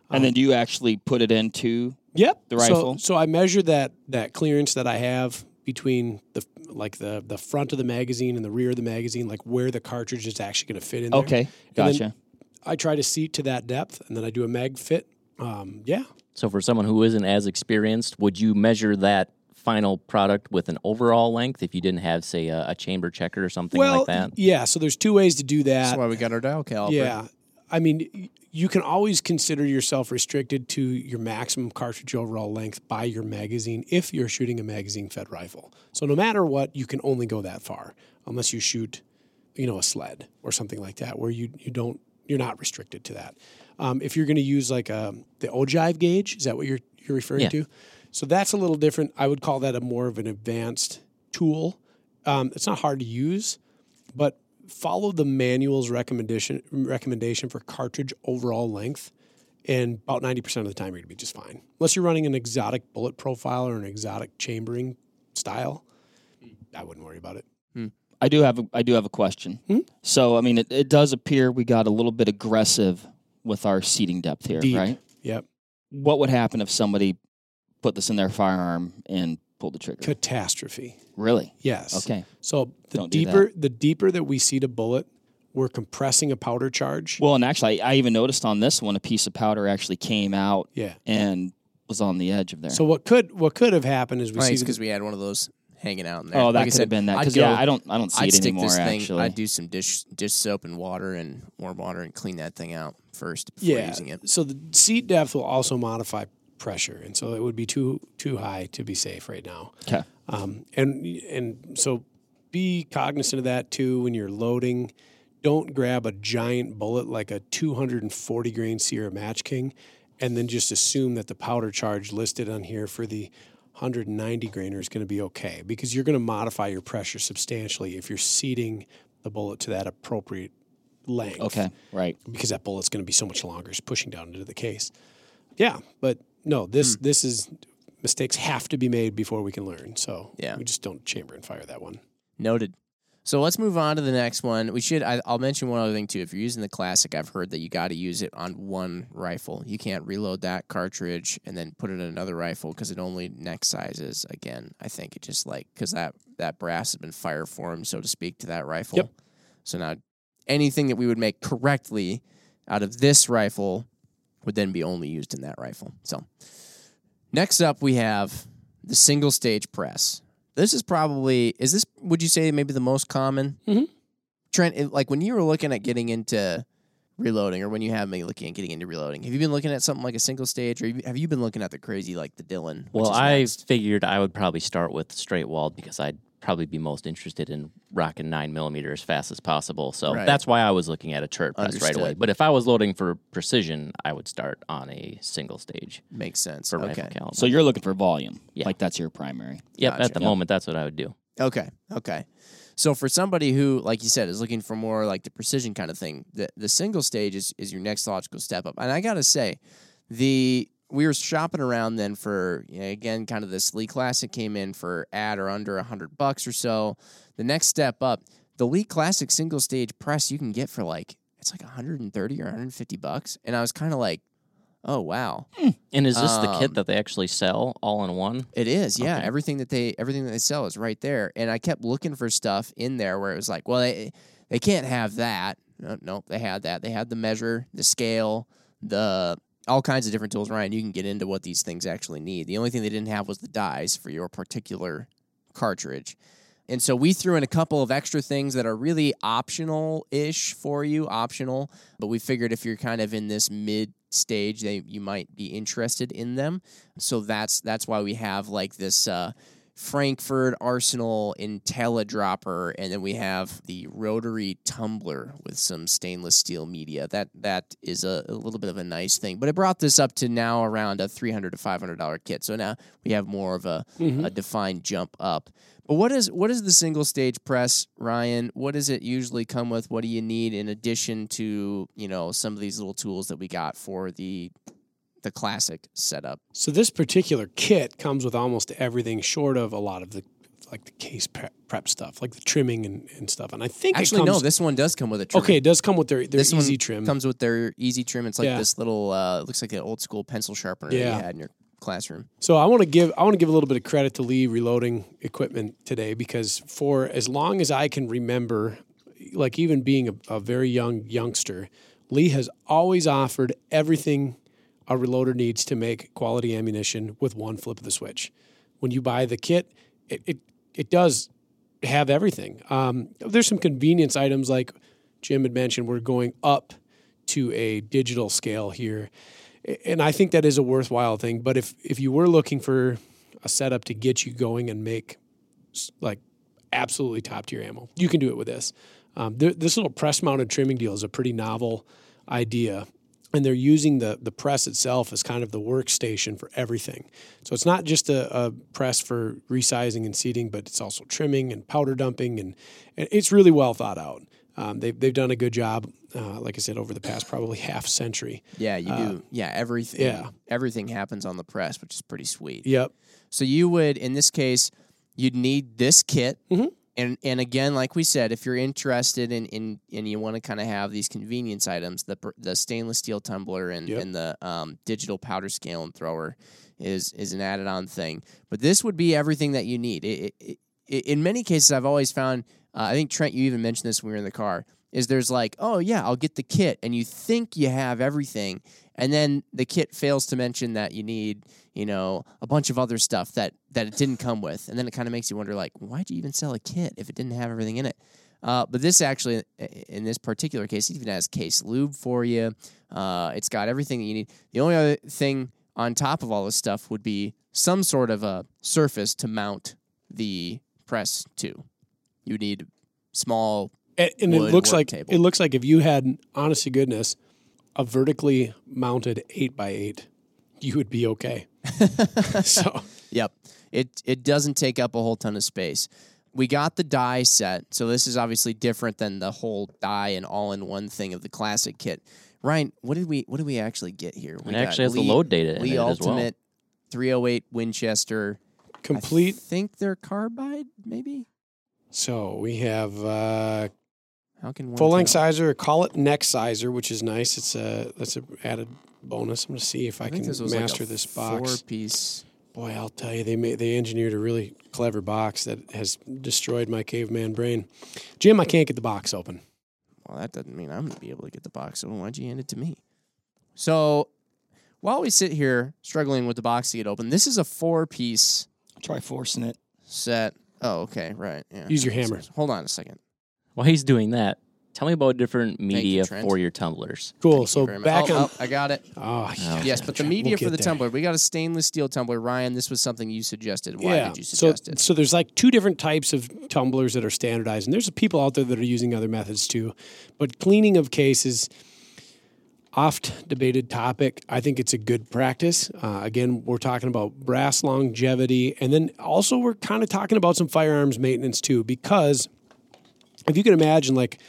and then um, do you actually put it into? Yep. The So- rifle? So, I measure that that clearance that I have between the like the the front of the magazine and the rear of the magazine, like where the cartridge is actually going to fit in there. Okay, And then- gotcha. I try to seat to that depth, and then I do a mag fit. Um, yeah. So for someone who isn't as experienced, would you measure that final product with an overall length if you didn't have, say, a, a chamber checker or something well, like that? yeah. So there's two ways to do that. That's why we got our dial caliper. Yeah. I mean, y- you can always consider yourself restricted to your maximum cartridge overall length by your magazine if you're shooting a magazine fed rifle. So no matter what, you can only go that far unless you shoot, you know, a sled or something like that where you, you don't, you're not restricted to that. Um, if you're going to use like a, the ogive gauge, is that what you're, you're referring Yeah. to? So that's a little different. I would call that a more of an advanced tool. Um, it's not hard to use, but follow the manual's recommendation recommendation for cartridge overall length, and about ninety percent of the time you're gonna be just fine. Unless you're running an exotic bullet profile or an exotic chambering style, I wouldn't worry about it. I do have a, I do have a question. Hmm? So I mean, it, it does appear we got a little bit aggressive with our seating depth here, Deep. right? Yep, What would happen if somebody put this in their firearm and pulled the trigger? catastrophe. Really? Yes. Okay. So the Don't deeper the deeper that we seat a bullet, we're compressing a powder charge. Well, and actually, I, I even noticed on this one a piece of powder actually came out yeah. and was on the edge of there. So what could what could have happened is we I think see because we had one of those hanging out in there. oh, that Like could said, have been that. Because yeah, I don't I don't see I'd it stick anymore. this thing. actually, I'd do some dish dish soap and water and warm water and clean that thing out first before yeah. using it. So the seat depth will also modify pressure, and so it would be too too high to be safe right now. okay. Um, and and so be cognizant of that too when you're loading. Don't grab a giant bullet like a 240 grain Sierra Match King, and then just assume that the powder charge listed on here for the 190 grainer is going to be okay because you're going to modify your pressure substantially if you're seating the bullet to that appropriate length. Okay, right. Because that bullet's going to be so much longer, it's pushing down into the case. Yeah, but no, this hmm. this is mistakes have to be made before we can learn. So Yeah. we just don't chamber and fire that one. Noted. So let's move on to the next one. We should. I, I'll mention one other thing too. If you're using the classic, I've heard that you got to use it on one rifle. You can't reload that cartridge and then put it in another rifle because it only neck sizes. Again, I think it just like because that that brass has been fire formed, so to speak, to that rifle. Yep. So now anything that we would make correctly out of this rifle would then be only used in that rifle. So next up, we have the single stage press. This is probably is this would you say maybe the most common? Mhm. Trent, like when you were looking at getting into reloading, or when you have me looking at getting into reloading, have you been looking at something like a single stage, or have you been looking at the crazy like the Dillon? Well, I next? figured I would probably start with straight walled because I'd probably be most interested in rocking nine millimeter as fast as possible. So Right. that's why I was looking at a turret press right away. But if I was loading for precision, I would start on a single stage makes sense. for okay. rifle caliber. So you're looking for volume. Yeah. Like that's your primary. yep, Gotcha. at the Yep. moment, that's what I would do. Okay. Okay. So for somebody who, like you said, is looking for more like the precision kind of thing, the the single stage is, is your next logical step up. And I gotta say, the we were shopping around then for you know, again kind of this Lee Classic came in for at or under a hundred bucks or so. The next step up, the Lee Classic single stage press you can get for like it's like 130 or 150 bucks. And I was kind of like, oh wow. And is this the Um, kit that they actually sell all in one? It is, yeah. Okay. Everything that they everything that they sell is right there. And I kept looking for stuff in there where it was like, well, they they can't have that. No, no, they had that. They had the measure, the scale, the all kinds of different tools. Ryan, you can get into what these things actually need. The only thing they didn't have was the dies for your particular cartridge. And so we threw in a couple of extra things that are really optional ish for you, optional, but we figured if you're kind of in this mid stage, they you might be interested in them. So that's that's why we have like this uh, Frankford Arsenal IntelliDropper, and then we have the rotary tumbler with some stainless steel media. That that is a, a little bit of a nice thing, but it brought this up to now around a three hundred to five hundred dollar kit. So now we have more of a, mm-hmm. a defined jump up. But what is what is the single stage press, Ryan? What does it usually come with? What do you need in addition to you know some of these little tools that we got for the the classic setup? So this particular kit comes with almost everything short of a lot of the like the case prep, prep stuff, like the trimming and, and stuff. And I think Actually, it no. This one does come with a trim. okay, it does come with their their this easy one trim. comes with their easy trim. It's like Yeah. this little. Uh, looks like an old school pencil sharpener that Yeah. you had in your classroom. So I want to give I want to give a little bit of credit to Lee Reloading Equipment today because for as long as I can remember, like even being a, a very young youngster, Lee has always offered everything a reloader needs to make quality ammunition with one flip of the switch. When you buy the kit, it it, it does have everything. Um, there's some convenience items like Jim had mentioned. We're going up to a digital scale here and I think that is a worthwhile thing. But if if you were looking for a setup to get you going and make like absolutely top tier ammo, you can do it with this. Um, th- this little press mounted trimming deal is a pretty novel idea, and they're using the the press itself as kind of the workstation for everything. So it's not just a, a press for resizing and seating, but it's also trimming and powder dumping, and, and it's really well thought out. Um, they've they've done a good job, uh, like I said, over the past probably half century. Yeah, you do. Yeah, everything. yeah. everything happens on the press, which is pretty sweet. Yep. So you would, in this case, you'd need this kit. Mhm. And and again, like we said, if you're interested in in and you want to kind of have these convenience items, the the stainless steel tumbler and, Yep. and the um, digital powder scale and thrower is is an added on thing. But this would be everything that you need. It, it, it, in many cases, I've always found. Uh, I think Trent, you even mentioned this when we were in the car. Is there's like, oh yeah, I'll get the kit, and you think you have everything, and then the kit fails to mention that you need, you know, a bunch of other stuff that that it didn't come with, and then it kind of makes you wonder, like, why'd you even sell a kit if it didn't have everything in it? Uh, but this actually, in this particular case, it even has case lube for you. Uh, it's got everything that you need. The only other thing on top of all this stuff would be some sort of a surface to mount the press to. You need small. And, and it looks like table. it looks like if you had, honest to goodness, a vertically mounted eight by eight, you would be okay. so Yep. It it doesn't take up a whole ton of space. We got the die set, so this is obviously different than the whole die and all in one thing of the classic kit. Ryan, what did we what did we actually get here? We It actually has the load data in Lee it as well. Ultimate 308 Winchester. I Complete. think they're carbide, maybe. So we have uh, How can one full length sizer. Call it neck sizer, which is nice. It's a that's an added bonus. I'm going to see if I, I can this was like a master this box. Four piece. Boy, I'll tell you, they made, they engineered a really clever box that has destroyed my caveman brain. Jim, I can't get the box open. Well, that doesn't mean I'm going to be able to get the box. open. why'd you hand it to me? So while we sit here struggling with the box to get open, this is a four piece Try forcing it. set. Oh, okay, right. Yeah. Use your hammer. Hold on a second. While he's doing that, tell me about different you, media Trent. for your tumblers. Cool. Thank so very much. back oh, on. oh, I got it. Oh, Yes, but the we'll media for the there. tumbler, we got a stainless steel tumbler. Ryan, this was something you suggested. Why yeah. did you so, suggest it? so there's like two different types of tumblers that are standardized, and there's people out there that are using other methods too. But cleaning of cases, oft debated topic. I think it's a good practice. Uh, again, we're talking about brass longevity, and then also we're kind of talking about some firearms maintenance too, because if you can imagine, like.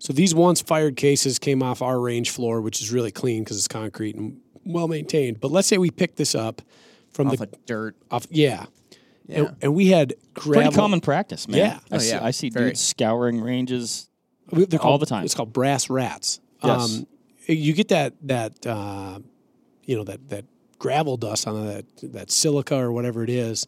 So these once fired cases came off our range floor, which is really clean because it's concrete and well maintained. But let's say we picked this up from Off the of dirt. off, yeah. Yeah. And, and we had gravel. Pretty common practice, man. Yeah. I Oh, see, yeah. I see Very. dudes scouring ranges. we- they're all the time. It's called brass rats. Yes. you get that that uh, you know that that gravel dust on that that silica or whatever it is.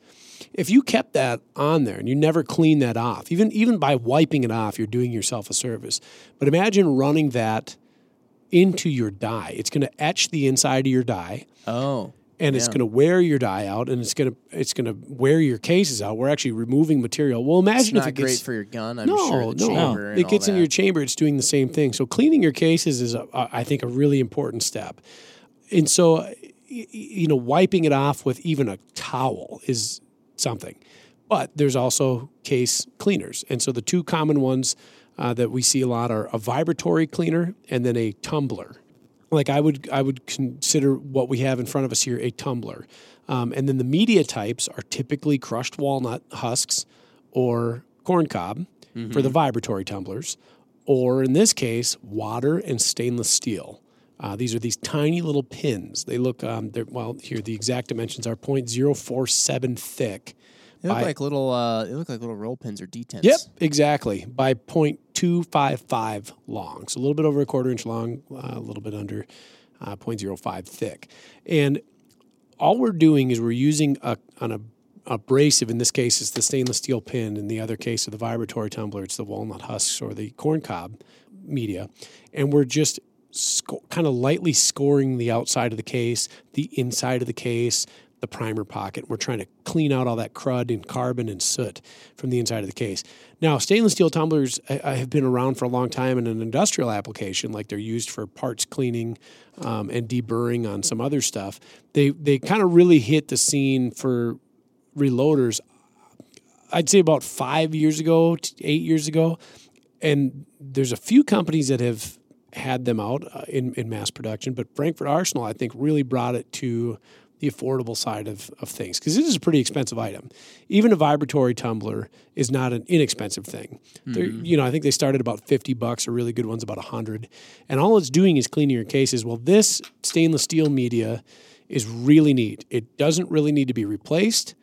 If you kept that on there and you never clean that off, even even by wiping it off, you're doing yourself a service. But imagine running that into your die. It's going to etch the inside of your die. Oh. and it's Yeah. going to wear your die out and it's going to it's going to wear your cases out. We're actually removing material. Well, It's imagine if not it gets great for your gun, I'm no, sure. No, it gets in that. your chamber. It's doing the same thing. So cleaning your cases is, a, I think, a really important step. And so, you know, wiping it off with even a towel is something. But there's also case cleaners, and so the two common ones uh, that we see a lot are a vibratory cleaner and then a tumbler like I would I would consider what we have in front of us here a tumbler, um, and then the media types are typically crushed walnut husks or corn cob for the vibratory tumblers, or in this case water and stainless steel. Uh, these are these tiny little pins. They look um, they're well here. The exact dimensions are 0.047 thick. They look by- like little. Uh, they look like little roll pins or detents. Yep, exactly. By 0.255 long. So a little bit over a quarter inch long, uh, a little bit under uh, 0.05 thick. And all we're doing is we're using a, an ab- abrasive, in this case, it's the stainless steel pin. In the other case of the vibratory tumbler, it's the walnut husks or the corn cob media. And we're just sco- kind of lightly scoring the outside of the case, the inside of the case, the primer pocket. We're trying to clean out all that crud and carbon and soot from the inside of the case. Now, stainless steel tumblers uh, have been around for a long time in an industrial application, like they're used for parts cleaning um, and deburring on some other stuff. They they kind of really hit the scene for reloaders. I'd say about five years ago, eight years ago, and there's a few companies that have had them out uh, in, in mass production, but Frankford Arsenal, I think, really brought it to the affordable side of, of things because this is a pretty expensive item. Even a vibratory tumbler is not an inexpensive thing. They're You know, I think they started about 50 bucks, or really good ones about 100. And all it's doing is cleaning your cases. Well, this stainless steel media is really neat. It doesn't really need to be replaced,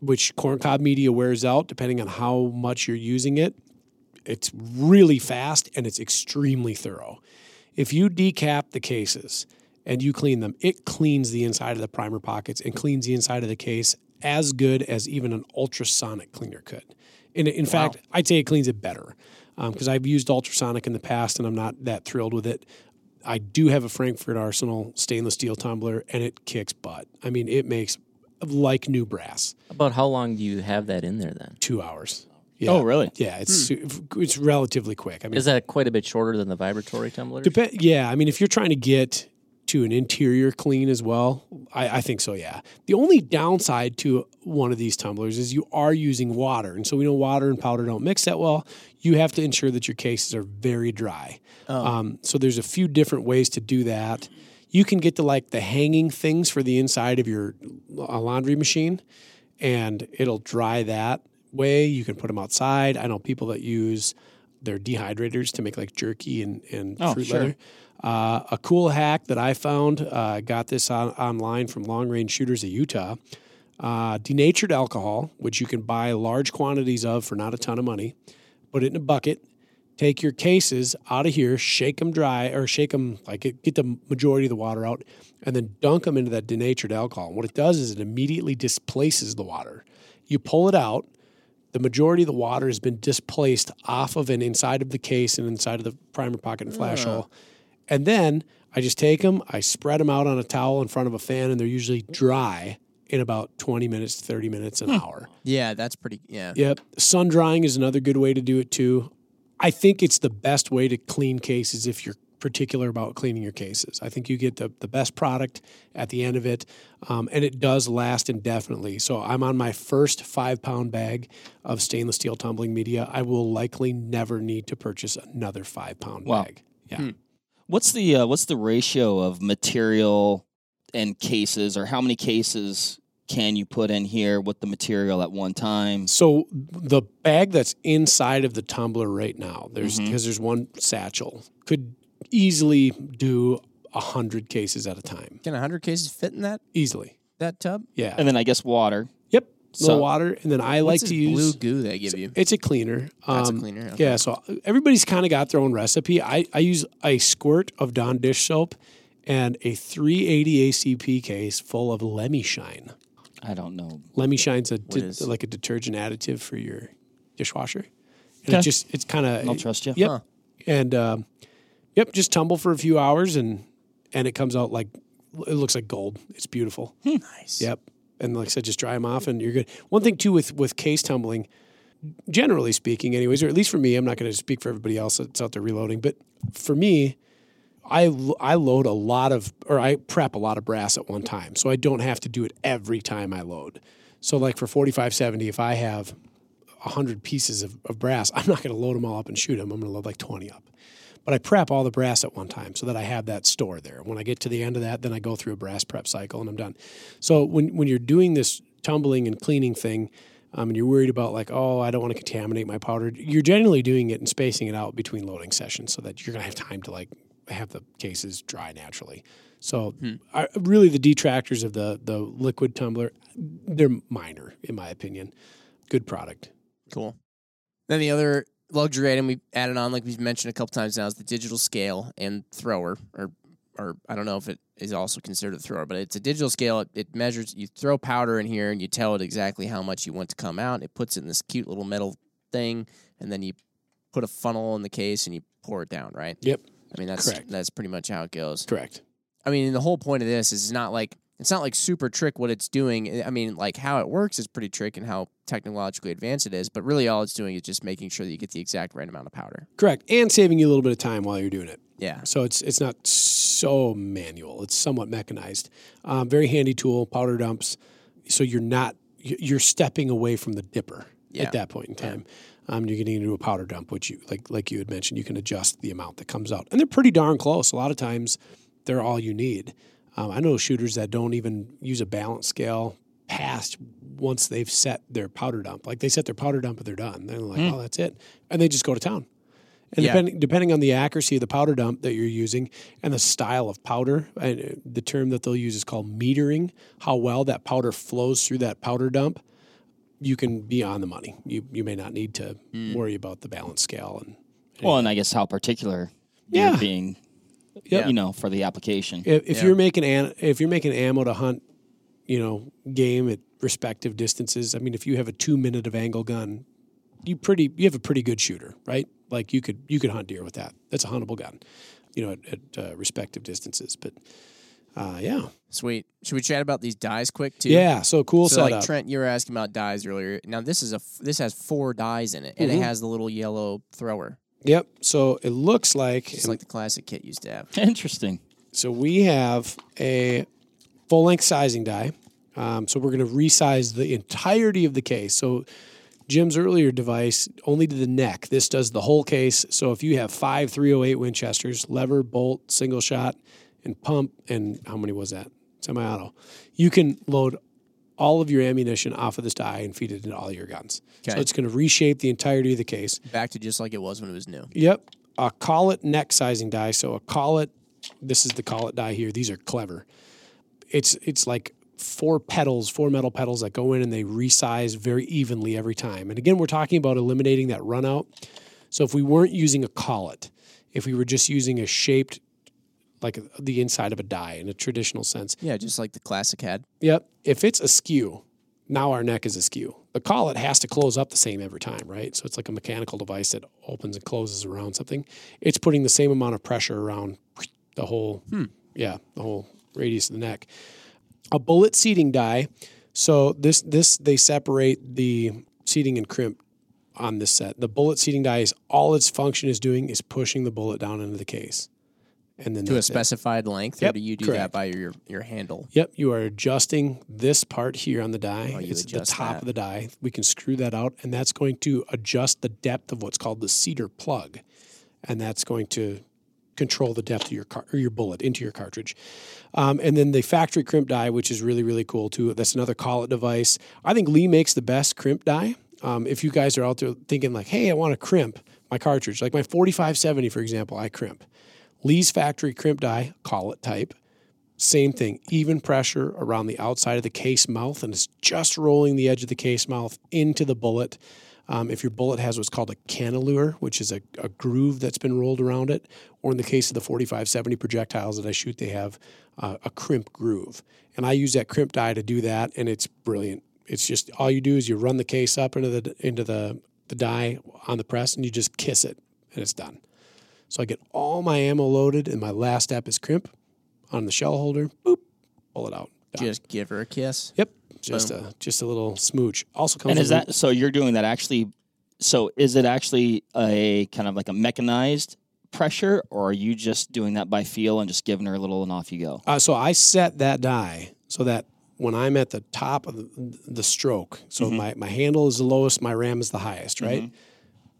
which corncob media wears out depending on how much you're using it it's really fast and it's extremely thorough. If you decap the cases and you clean them, it cleans the inside of the primer pockets and cleans the inside of the case as good as even an ultrasonic cleaner could. In, in fact, I'd say it cleans it better um, because I've used ultrasonic in the past and I'm not that thrilled with it. I do have a Frankford Arsenal stainless steel tumbler and it kicks butt. I mean, it makes like new brass. About how long do you have that in there then? Two hours. Yeah. Oh, really? Yeah, it's su- it's relatively quick. I mean, Is that quite a bit shorter than the vibratory tumbler? Dep- yeah, I mean, if you're trying to get to an interior clean as well, I, I think so. Yeah. The only downside to one of these tumblers is you are using water, and so we know water and powder don't mix that well. You have to ensure that your cases are very dry. Um, so there's a few different ways to do that. You can get to like the hanging things for the inside of your laundry machine, and it'll dry that way. You can put them outside. I know people that use their dehydrators to make like jerky and, and Oh, fruit sure. leather. Uh, a cool hack that I found, uh, got this on, online from Long Range Shooters of Utah. Uh, denatured alcohol, which you can buy large quantities of for not a ton of money. Put it in a bucket. Take your cases out of here, shake them dry, or shake them like it, get the majority of the water out, and then dunk them into that denatured alcohol. And what it does is it immediately displaces the water. You pull it out, the majority of the water has been displaced off of and inside of the case and inside of the primer pocket and flash hole. And then I just take them, I spread them out on a towel in front of a fan, and they're usually dry in about 20 minutes, 30 minutes, an hmm. hour. Yeah, that's pretty. Yeah. Yep. Sun drying is another good way to do it too. I think it's the best way to clean cases if you're particular about cleaning your cases. I think you get the, the best product at the end of it, um, and it does last indefinitely. So I'm on my first five pound bag of stainless steel tumbling media. I will likely never need to purchase another five pound Wow. bag. Yeah. What's the uh, what's the ratio of material and cases, or how many cases can you put in here with the material at one time? So the bag that's inside of the tumbler right now, there's because there's one satchel, could easily do a hundred cases at a time. Can a hundred cases fit in that Easily. that tub? Yeah. And then I guess water. yep. So- Little water. And then I What's like this to use blue goo they give you. it's a cleaner. That's a Um, cleaner. Okay. Yeah, so everybody's kind of got their own recipe. I, I use a squirt of Dawn dish soap and a 380 ACP case full of Lemi Shine. I don't know. Lemi Shine's a de- is- like a detergent additive for your dishwasher. And Okay. it just it's kind of I'll trust you. Yep. Huh. And um, yep, just tumble for a few hours and and it comes out like it looks like gold. It's beautiful. Nice. Yep. And like I said, just dry them off and you're good. One thing too with with case tumbling, generally speaking, anyways, or at least for me, I'm not going to speak for everybody else that's out there reloading, but for me, I I load a lot of or I prep a lot of brass at one time, so I don't have to do it every time I load. So like for 4570, if I have 100 pieces of, of brass, I'm not going to load them all up and shoot them. I'm going to load like 20 up. But I prep all the brass at one time so that I have that store there. When I get to the end of that, then I go through a brass prep cycle and I'm done. So when, when you're doing this tumbling and cleaning thing, um, and you're worried about like, oh, I don't want to contaminate my powder, you're generally doing it and spacing it out between loading sessions so that you're going to have time to like have the cases dry naturally. So I, really the detractors of the, the liquid tumbler, they're minor in my opinion. Good product. Cool. Then the other luxury item we added on, like we've mentioned a couple times now, is the digital scale and thrower, or or I don't know if it is also considered a thrower, but it's a digital scale. It, it measures. You throw powder in here, and you tell it exactly how much you want to come out. It puts it in this cute little metal thing, and then you put a funnel in the case and you pour it down. Right. Yep. I mean that's Correct. that's pretty much how it goes. Correct. I mean, the whole point of this is not like it's not like super trick what it's doing. I mean, like how it works is pretty trick and how technologically advanced it is, but really all it's doing is just making sure that you get the exact right amount of powder. Correct. And saving you a little bit of time while you're doing it. Yeah. So it's it's not so manual. It's somewhat mechanized. Um, very handy tool. Powder dumps. So you're not you- you're stepping away from the dipper Yeah. at that point in time. Um, you're getting into a powder dump, which you like like you had mentioned. You can adjust the amount that comes out, and they're pretty darn close. A lot of times, they're all you need. Um, I know shooters that don't even use a balance scale past once they've set their powder dump. Like they set their powder dump, and they're done. They're like, oh, that's it, and they just go to town. And Yeah. depending depending on the accuracy of the powder dump that you're using and the style of powder, and the term that they'll use is called metering. How well that powder flows through that powder dump, you can be on the money. You you may not need to worry about the balance scale and Well, and I guess how particular Yeah. you're being, Yep. you know, for the application. if, if Yeah. you're making an, if you're making ammo to hunt, you know, game at respective distances. I mean, if you have a two minute of angle gun, you pretty you have a pretty good shooter, right? Like you could you could hunt deer with that. That's a huntable gun, you know, at, at uh, respective distances. But uh, yeah, Sweet. Should we chat about these dies quick too? yeah. So cool So like. Trent, you were asking about dies earlier. Now this is a f- this has four dies in it, and Mm-hmm. it has the little yellow thrower, yep. So it looks like just like the classic kit used to have. Interesting. So we have a full length sizing die. Um, so we're going to resize the entirety of the case. So Jim's earlier device only did the neck. This does the whole case. So if you have five 308 Winchesters, lever, bolt, single shot, and pump and how many was that? Semi-auto. You can load all of your ammunition off of this die and feed it into all your guns. So it's going to reshape the entirety of the case. Back to just like it was when it was new. Yep. A collet neck sizing die. So a collet, this is the collet die here. These are clever. It's it's like four pedals, four metal pedals that go in and they resize very evenly every time. And again, we're talking about eliminating that run out. So if we weren't using a collet, if we were just using a shaped like the inside of a die in a traditional sense. Yeah, just like the classic had. Yep. If it's askew, now our neck is askew. The collet has to close up the same every time, right? So it's like a mechanical device that opens and closes around something. It's putting the same amount of pressure around the whole, hmm. yeah, the whole radius of the neck. A bullet seating die. So this this they separate the seating and crimp on this set. The bullet seating die is all its function is doing is pushing the bullet down into the case, and then To a that's it. specified length, or Yep, do you do correct. that by your your handle? Yep, you are adjusting this part here on the die. Oh, you it's the top that. of the die. We can screw that out, and that's going to adjust the depth of what's called the seater plug, and that's going to control the depth of your car- or your bullet into your cartridge. Um, and then the factory crimp die, which is really really cool too. That's another collet device. I think Lee makes the best crimp die. Um, if you guys are out there thinking like, hey, I want to crimp my cartridge, like my 4570, for example, I crimp. Lee's factory crimp die, collet type. Same thing, even pressure around the outside of the case mouth, and it's just rolling the edge of the case mouth into the bullet. Um, if your bullet has what's called a cannelure, which is a, a groove that's been rolled around it, or in the case of the 4570 projectiles that I shoot, they have uh, a crimp groove. And I use that crimp die to do that, and it's brilliant. It's just all you do is you run the case up into the into the, the die on the press, and you just kiss it, and it's done. So I get all my ammo loaded, and my last step is crimp on the shell holder. Boop, pull it out. Done. Just give her a kiss. Yep, just a just a little smooch. Also comes And is with a- that so? You're doing that actually? So is it actually a kind of like a mechanized pressure, or are you just doing that by feel and just giving her a little and off you go? Uh, so I set that die so that when I'm at the top of the, the stroke, so Mm-hmm. my, my handle is the lowest, my ram is the highest, right?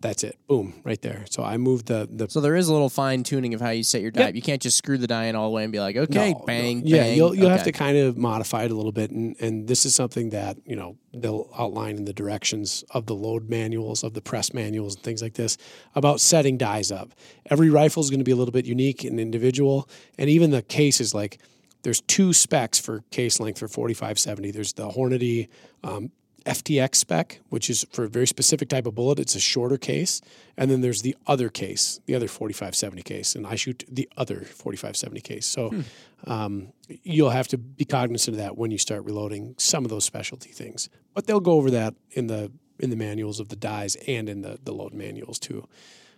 That's it. Boom, right there. So I moved the the So there is a little fine tuning of how you set your die. Yep. You can't just screw the die in all the way and be like, okay, No, no. bang, Yeah, bang. you'll you'll have to kind of modify it a little bit, and and this is something that you know they'll outline in the directions of the load manuals, of the press manuals, and things like this about setting dies up. Every rifle is going to be a little bit unique and individual, and even the case is like there's two specs for case length for 4570. There's the Hornady. Um, FTX spec, which is for a very specific type of bullet. It's a shorter case. And then there's the other case, the other 4570 case. And I shoot the other 4570 case. So um, you'll have to be cognizant of that when you start reloading some of those specialty things. But they'll go over that in the in the manuals of the dies and in the, the load manuals too.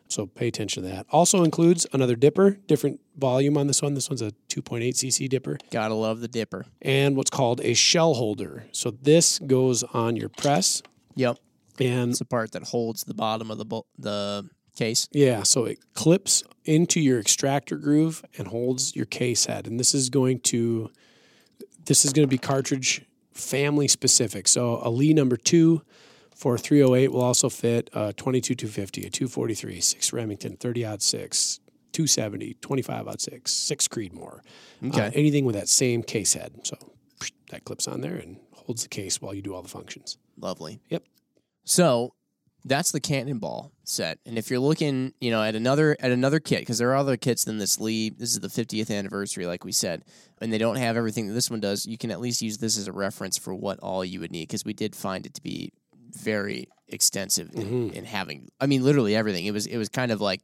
So pay attention to that. Also includes another dipper, different volume on this one. This one's a 2.8 cc dipper Gotta love the dipper. and what's called a shell holder. So this goes on your press Yep. and It's the part that holds the bottom of the the case. yeah, so it clips into your extractor groove and holds your case head. And this is going to this is going to be cartridge family specific. So a Lee number 2 for 308 will also fit uh, a 22 250, a 243, 6 Remington, 30 odd 6, 270, 25 odd 6, 6 Creedmoor. Okay. Uh, anything with that same case head. So that clips on there and holds the case while you do all the functions. Lovely. Yep. So that's the cannonball set. And if you're looking, you know, at another at another kit, because there are other kits than this Lee. This is the 50th anniversary, like we said, and they don't have everything that this one does. You can at least use this as a reference for what all you would need, because we did find it to be very extensive in, in having. I mean, literally everything. It was it was kind of like.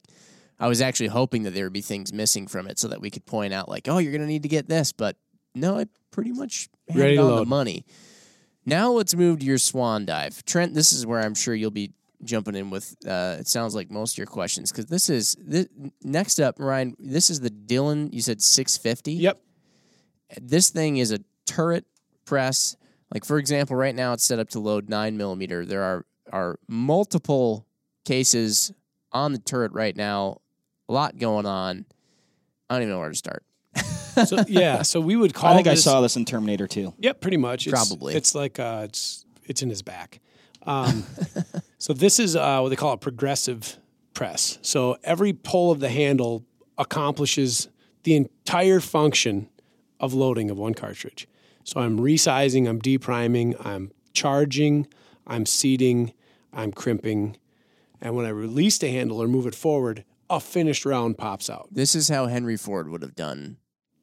I was actually hoping that there would be things missing from it so that we could point out, like, oh, you're going to need to get this. But no, I pretty much had Ready it to on the money. Now let's move to your swan dive. Trent, this is where I'm sure you'll be jumping in with, uh, it sounds like most of your questions, because this is, this, next up, Ryan, this is the Dillon, you said 650? Yep. This thing is a turret press. Like, for example, right now it's set up to load 9 millimeter. There are, are multiple cases on the turret right now, a lot going on. I don't even know where to start. So yeah, so we would call I think I saw this in Terminator 2. Yep, pretty much. It's, Probably. It's like uh, it's it's in his back. Um, so this is uh, what they call a progressive press. So every pull of the handle accomplishes the entire function of loading of one cartridge. So I'm resizing, I'm depriming, I'm charging, I'm seating, I'm crimping, and when I release the handle or move it forward, a finished round pops out. This is how Henry Ford would have done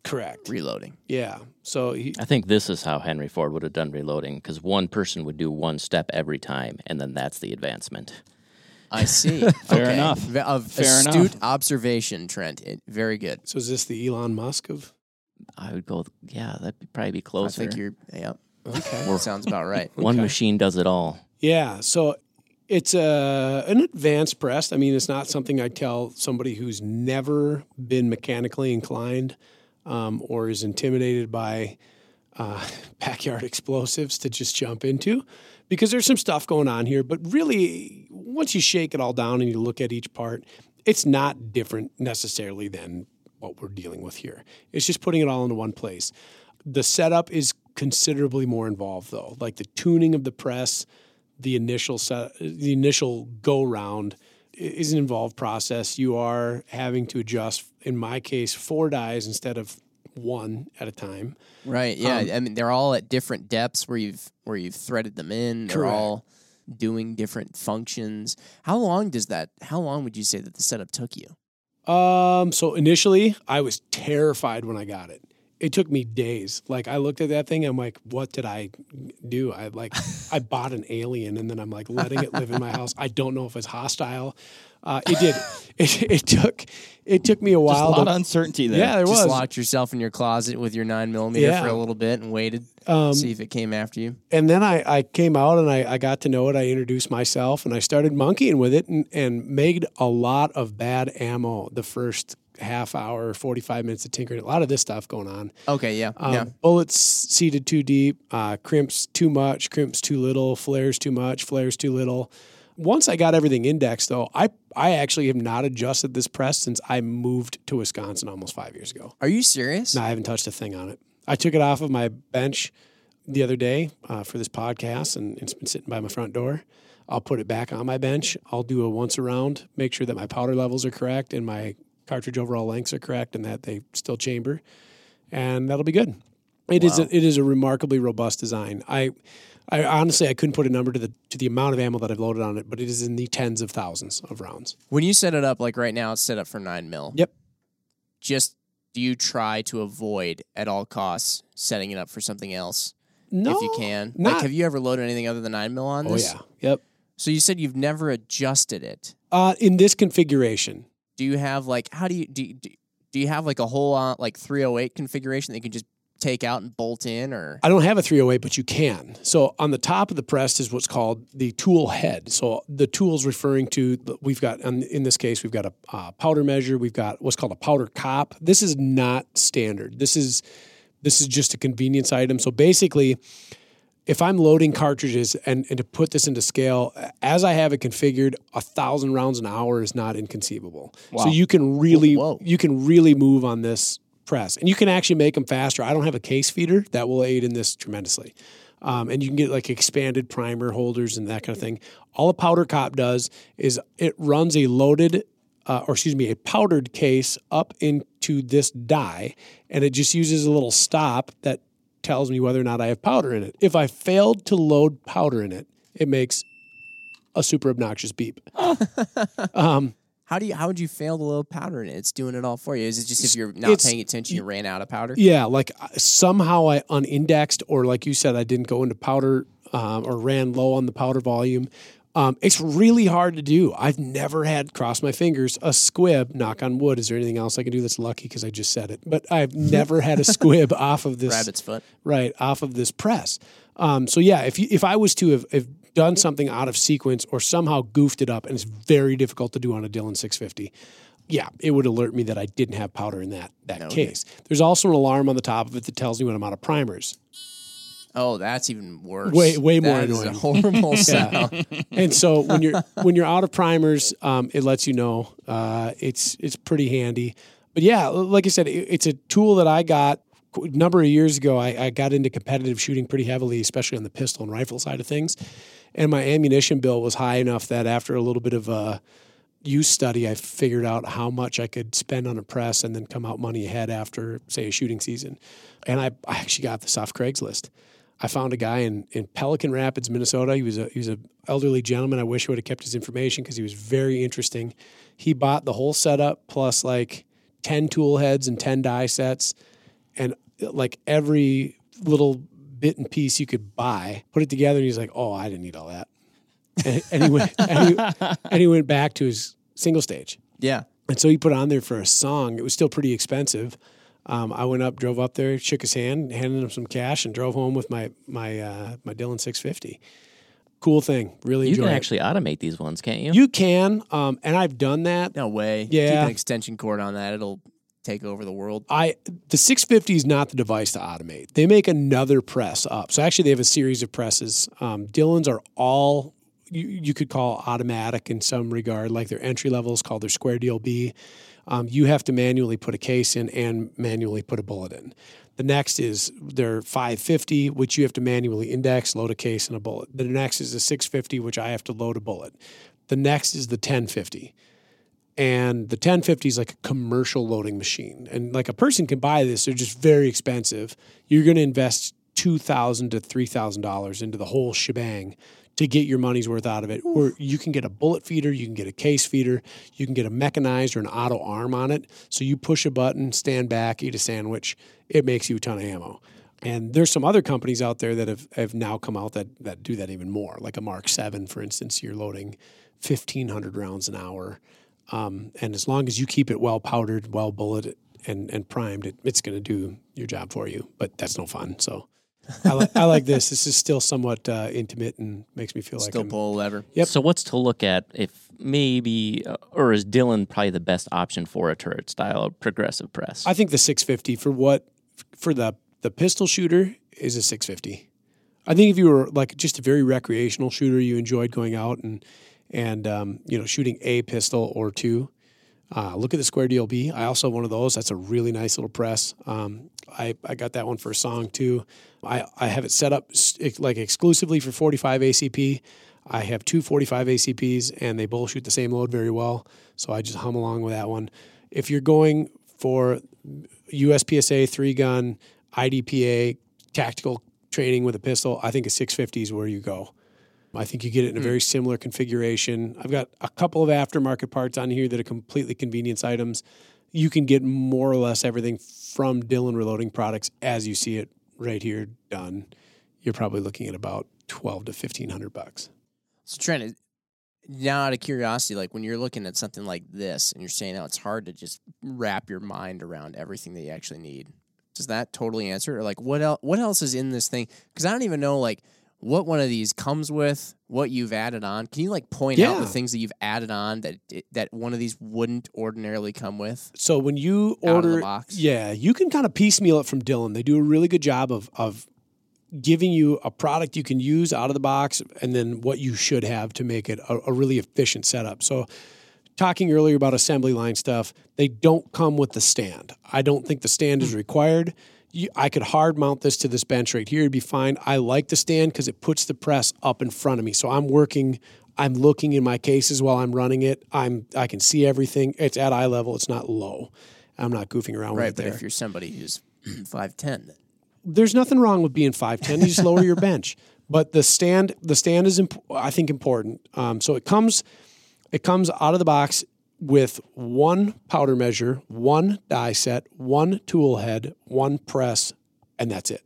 Correct. reloading. Yeah. So he, I think this is how Henry Ford would have done reloading because one person would do one step every time, and then that's the advancement. I see. Fair Okay. enough. V- Of Fair astute enough. observation, Trent. It, very good. so is this the Elon Musk of? I would go, yeah, that'd probably be I closer. think you're. Yep. Okay. Sounds about right. One Okay. machine does it all. Yeah. So it's a an advanced press. I mean, it's not something I tell somebody who's never been mechanically inclined um, or is intimidated by uh, backyard explosives to just jump into, because there's some stuff going on here. But really, once you shake it all down and you look at each part, it's not different necessarily than what we're dealing with here. It's just putting it all into one place. The setup is considerably more involved, though. Like the tuning of the press, the initial set, the initial go round is an involved process. You are having to adjust, in my case, four dies instead of one at a time. Right. Yeah. Um, I mean, they're all at different depths where you've where you've threaded them in. They're Correct. all doing different functions. How long does that? How long would you say that the setup took you? Um, so initially, I was terrified when I got it. It took me days. Like I looked at that thing, I'm like, what did I do? I like I bought an alien and then I'm like letting it live in my house. I don't know if it's hostile. Uh, it did. It, it took it took me a Just a while. lot to, of uncertainty there. yeah, there Just was. locked yourself in your closet with your nine millimeter Yeah. for a little bit and waited, Um, see if it came after you. and then I, I came out and I, I got to know it. I introduced myself and I started monkeying with it and, and made a lot of bad ammo the first half hour, 45 minutes of tinkering. A lot of this stuff going on. Okay. Yeah. Um, yeah. Bullets seated too deep, uh, crimps too much, crimps too little, flares too much, flares too little. Once I got everything indexed, though, I I actually have not adjusted this press since I moved to Wisconsin almost five years ago. Are you serious? No, I haven't touched a thing on it. I took it off of my bench the other day uh, for this podcast, and it's been sitting by my front door. I'll put it back on my bench. I'll do a once around, make sure that my powder levels are correct and my cartridge overall lengths are correct, and that they still chamber, and that'll be good. It is Wow. a, it is a remarkably robust design. I I honestly I couldn't put a number to the to the amount of ammo that I've loaded on it, but it is in the tens of thousands of rounds. When you set it up, like right now, it's set up for nine mil. Yep. Just do you try to avoid at all costs setting it up for something else No, if you can? not- Like, have you ever loaded anything other than nine mil on this? Oh this? yeah, yep. So you said you've never adjusted it. Uh, in this configuration, Do you have like how do you do? Do, do you have like a whole uh, like 308 configuration that you can just take out and bolt in, or I don't have a 308, but you can. So on the top of the press is what's called the tool head. So the tool's referring to we've got in in this case we've got a uh, powder measure, we've got what's called a powder cop. This is not standard. This is this is just a convenience item. So basically, if I'm loading cartridges and, and to put this into scale, as I have it configured, a thousand rounds an hour is not inconceivable. So you can really Whoa. you can really move on this press, and you can actually make them faster. I don't have a case feeder that will aid in this tremendously. Um, and you can get like expanded primer holders and that kind of thing. All a powder cop does is it runs a loaded, uh, or excuse me, a powdered case up into this die, and it just uses a little stop that tells me whether or not I have powder in it. If I failed to load powder in it, it makes a super obnoxious beep. um, how do you how would you fail to load powder in it? It's doing it all for you. Is it just if you're not paying attention, you ran out of powder? Yeah, like uh, somehow I unindexed, or like you said, I didn't go into powder um, or ran low on the powder volume. Um, it's really hard to do. I've never had, cross my fingers, a squib, knock on wood. Is there anything else I can do that's lucky because I just said it? But I've never had a squib off of this Rabbit's foot. right off of this press. Um, so yeah, if you, if I was to have, have done something out of sequence or somehow goofed it up, and it's very difficult to do on a Dillon 650, yeah, it would alert me that I didn't have powder in that that case. There's also an alarm on the top of it that tells me when I'm out of primers. Oh, that's even worse. Way- way more That a annoying. horrible sound. and so when you're when you're out of primers, um, it lets you know. Uh, it's it's pretty handy. But yeah, like I said, it, it's a tool that I got a number of years ago. I, I got into competitive shooting pretty heavily, especially on the pistol and rifle side of things. And my ammunition bill was high enough that after a little bit of uh, use study, I figured out how much I could spend on a press and then come out money ahead after, say, a shooting season. And I, I actually got this off Craigslist. I found a guy in, in Pelican Rapids, Minnesota. He was a he was an elderly gentleman. I wish I would have kept his information because he was very interesting. He bought the whole setup plus like ten tool heads and ten die sets, and like every little bit and piece you could buy. Put it together, and he's like, "Oh, I didn't need all that." And, and he went and he, and he went back to his single stage. Yeah. And so he put on there for a song. It was still pretty expensive. Um, I went up, drove up there, shook his hand, handed him some cash, and drove home with my my uh, my Dillon 650. Cool thing, really You enjoy can it. actually automate these ones, can't you? You can, um, and I've done that. No way. Keep Yeah. an extension cord on that. It'll take over the world. I the 650 is not the device to automate. They make another press up. So actually, they have a series of presses. Um, Dillons are all you, you could call automatic in some regard, like their entry level is called their Square Deal B. Um, you have to manually put a case in and manually put a bullet in. The next is their 550, which you have to manually index, load a case, and a bullet. The next is the 650, which I have to load a bullet. The next is the 1050 and the 1050 is like a commercial loading machine and like a person can buy this they're just very expensive you're going to invest 2000 to $3000 into the whole shebang to get your money's worth out of it or you can get a bullet feeder you can get a case feeder you can get a mechanized or an auto arm on it so you push a button stand back eat a sandwich it makes you a ton of ammo and there's some other companies out there that have, have now come out that, that do that even more like a mark 7 for instance you're loading 1500 rounds an hour um, and as long as you keep it well powdered, well bulleted, and, and primed, it, it's going to do your job for you. But that's no fun. So I, li- I like this. This is still somewhat uh, intimate and makes me feel like Still I'm, pull a lever. Yep. So what's to look at if maybe, uh, or is Dillon probably the best option for a turret style progressive press? I think the 650 for what for the the pistol shooter is a 650. I think if you were like just a very recreational shooter, you enjoyed going out and and um, you know shooting a pistol or two. Uh, look at the Square Deal I also have one of those. That's a really nice little press. Um, I, I got that one for a song too. I, I have it set up like exclusively for 45 ACP. I have two 45 ACPs and they both shoot the same load very well. So I just hum along with that one. If you're going for USPSA three gun, IDPA, tactical training with a pistol, I think a 650 is where you go. I think you get it in a hmm. very similar configuration. I've got a couple of aftermarket parts on here that are completely convenience items. You can get more or less everything from Dillon Reloading Products as you see it right here done. You're probably looking at about 12 to 1500 bucks. So Trent, now out of curiosity, like when you're looking at something like this and you're saying, "Oh, it's hard to just wrap your mind around everything that you actually need." Does that totally answer? Or like, what else? What else is in this thing? Because I don't even know like what one of these comes with, what you've added on. Can you like point out the things that you've added on that that one of these wouldn't ordinarily come with? So when you Out of the order, box? yeah, you can kind of piecemeal it from Dillon. They do a really good job of of giving you a product you can use out of the box, and then what you should have to make it a, a really efficient setup. So. Talking earlier about assembly line stuff, they don't come with the stand. I don't think the stand is hmm. required. You, I could hard mount this to this bench right here; it'd be fine. I like the stand because it puts the press up in front of me, so I'm working. I'm looking in my cases while I'm running it. I'm I can see everything. It's at eye level. It's not low. I'm not goofing around with Right, it but there. if you're somebody who's five ten, There's nothing wrong with being 5'10. You just lower your bench. But the stand, the stand is, imp- I think, important. Um, so it comes, it comes out of the box with one powder measure, one die set, one tool head, one press, and that's it.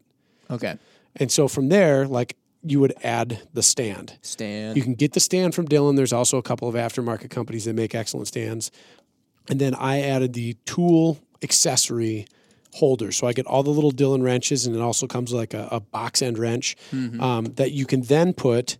okay, And so from there, like you would add the stand. stand. You can get the stand from Dillon. There's also a couple of aftermarket companies that make excellent stands. And then I added the tool accessory holder. So I get all the little Dillon wrenches, and it also comes like a, a box end wrench um, that you can then put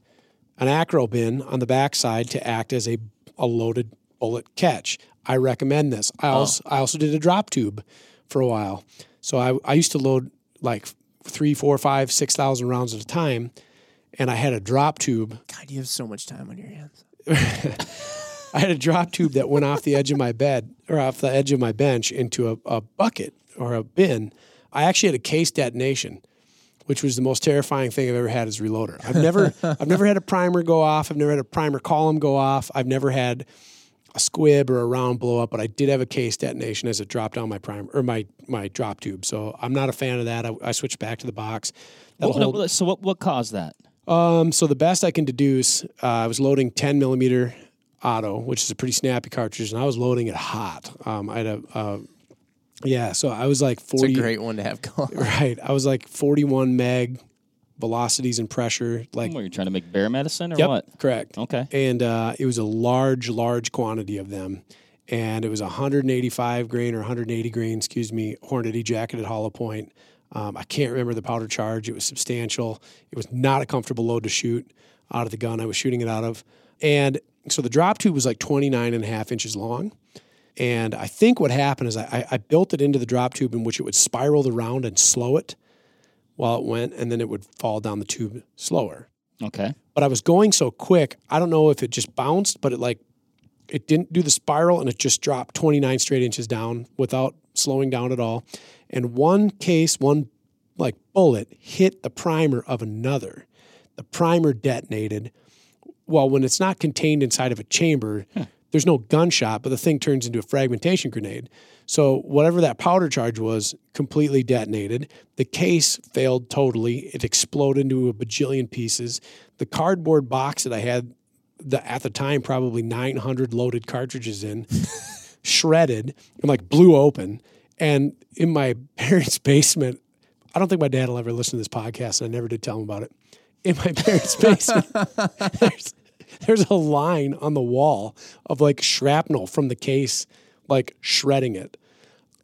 an acro bin on the backside to act as a, a loaded bullet catch. I recommend this. I oh. also I also did a drop tube for a while. So I, I used to load like three, four, five, six thousand rounds at a time, and I had a drop tube God, you have so much time on your hands. I had a drop tube that went off the edge of my bed or off the edge of my bench into a, a bucket or a bin. I actually had a case detonation, which was the most terrifying thing I've ever had as a reloader. I've never I've never had a primer go off. I've never had a primer column go off. I've never had a squib or a round blow up, but I did have a case detonation as it dropped down my prime or my my drop tube. So I'm not a fan of that. I, I switched back to the box. What- hold- so what what caused that? um, so the best I can deduce, uh, I was loading 10 millimeter auto, which is a pretty snappy cartridge, and I was loading it hot. Um, I had a, uh, yeah, so I was like It's 40. a great one to have going. Right, I was like 41 Mag velocities and pressure, like Were you trying to make bear medicine or yep, what? correct. Okay. And uh, it was a large, large quantity of them. And it was 185 grain or 180 grain, excuse me, Hornady jacketed hollow point. Um, I can't remember the powder charge. It was substantial. It was not a comfortable load to shoot out of the gun I was shooting it out of. And so the drop tube was like 29 and a half inches long. And I think what happened is I, I- I built it into the drop tube in which it would spiral the round and slow it while it went, and then it would fall down the tube slower Okay. but I was going so quick. I don't know if it just bounced, but it like it didn't do the spiral and it just dropped 29 straight inches down without slowing down at all. And one case, one like bullet hit the primer of another. The primer detonated. Well, when it's not contained inside of a chamber, there's no gunshot, but the thing turns into a fragmentation grenade. So whatever that powder charge was completely detonated. The case failed totally. It exploded into a bajillion pieces. The cardboard box that I had the at the time probably 900 loaded cartridges in shredded and like blew open and in my parents basement i don't think my dad will ever listen to this podcast and i never did tell him about it in my parents basement there's a line on the wall of like shrapnel from the case like shredding it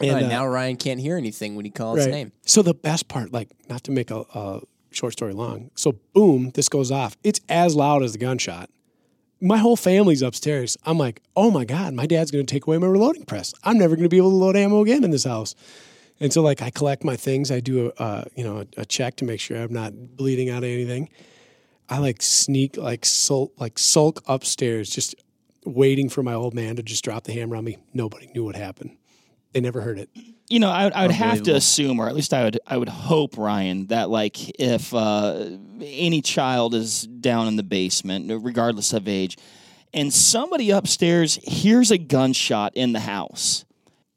and Right, uh, now Ryan can't hear anything when he calls his name. so the best part, like not to make a, a short story long, so boom, this goes off. It's as loud as the gunshot. My whole family's upstairs. I'm like, oh my god, my dad's going to take away my reloading press. I'm never going to be able to load ammo again in this house. And so like I collect my things. I do a uh, you know a, a check to make sure I'm not bleeding out of anything. I like sneak like sulk like sulk upstairs, just waiting for my old man to just drop the hammer on me. Nobody knew what happened. They never heard it. You know, I, would- I would have to assume, or at least I would, I would hope, Ryan, that like if uh, any child is down in the basement, regardless of age, and somebody upstairs hears a gunshot in the house,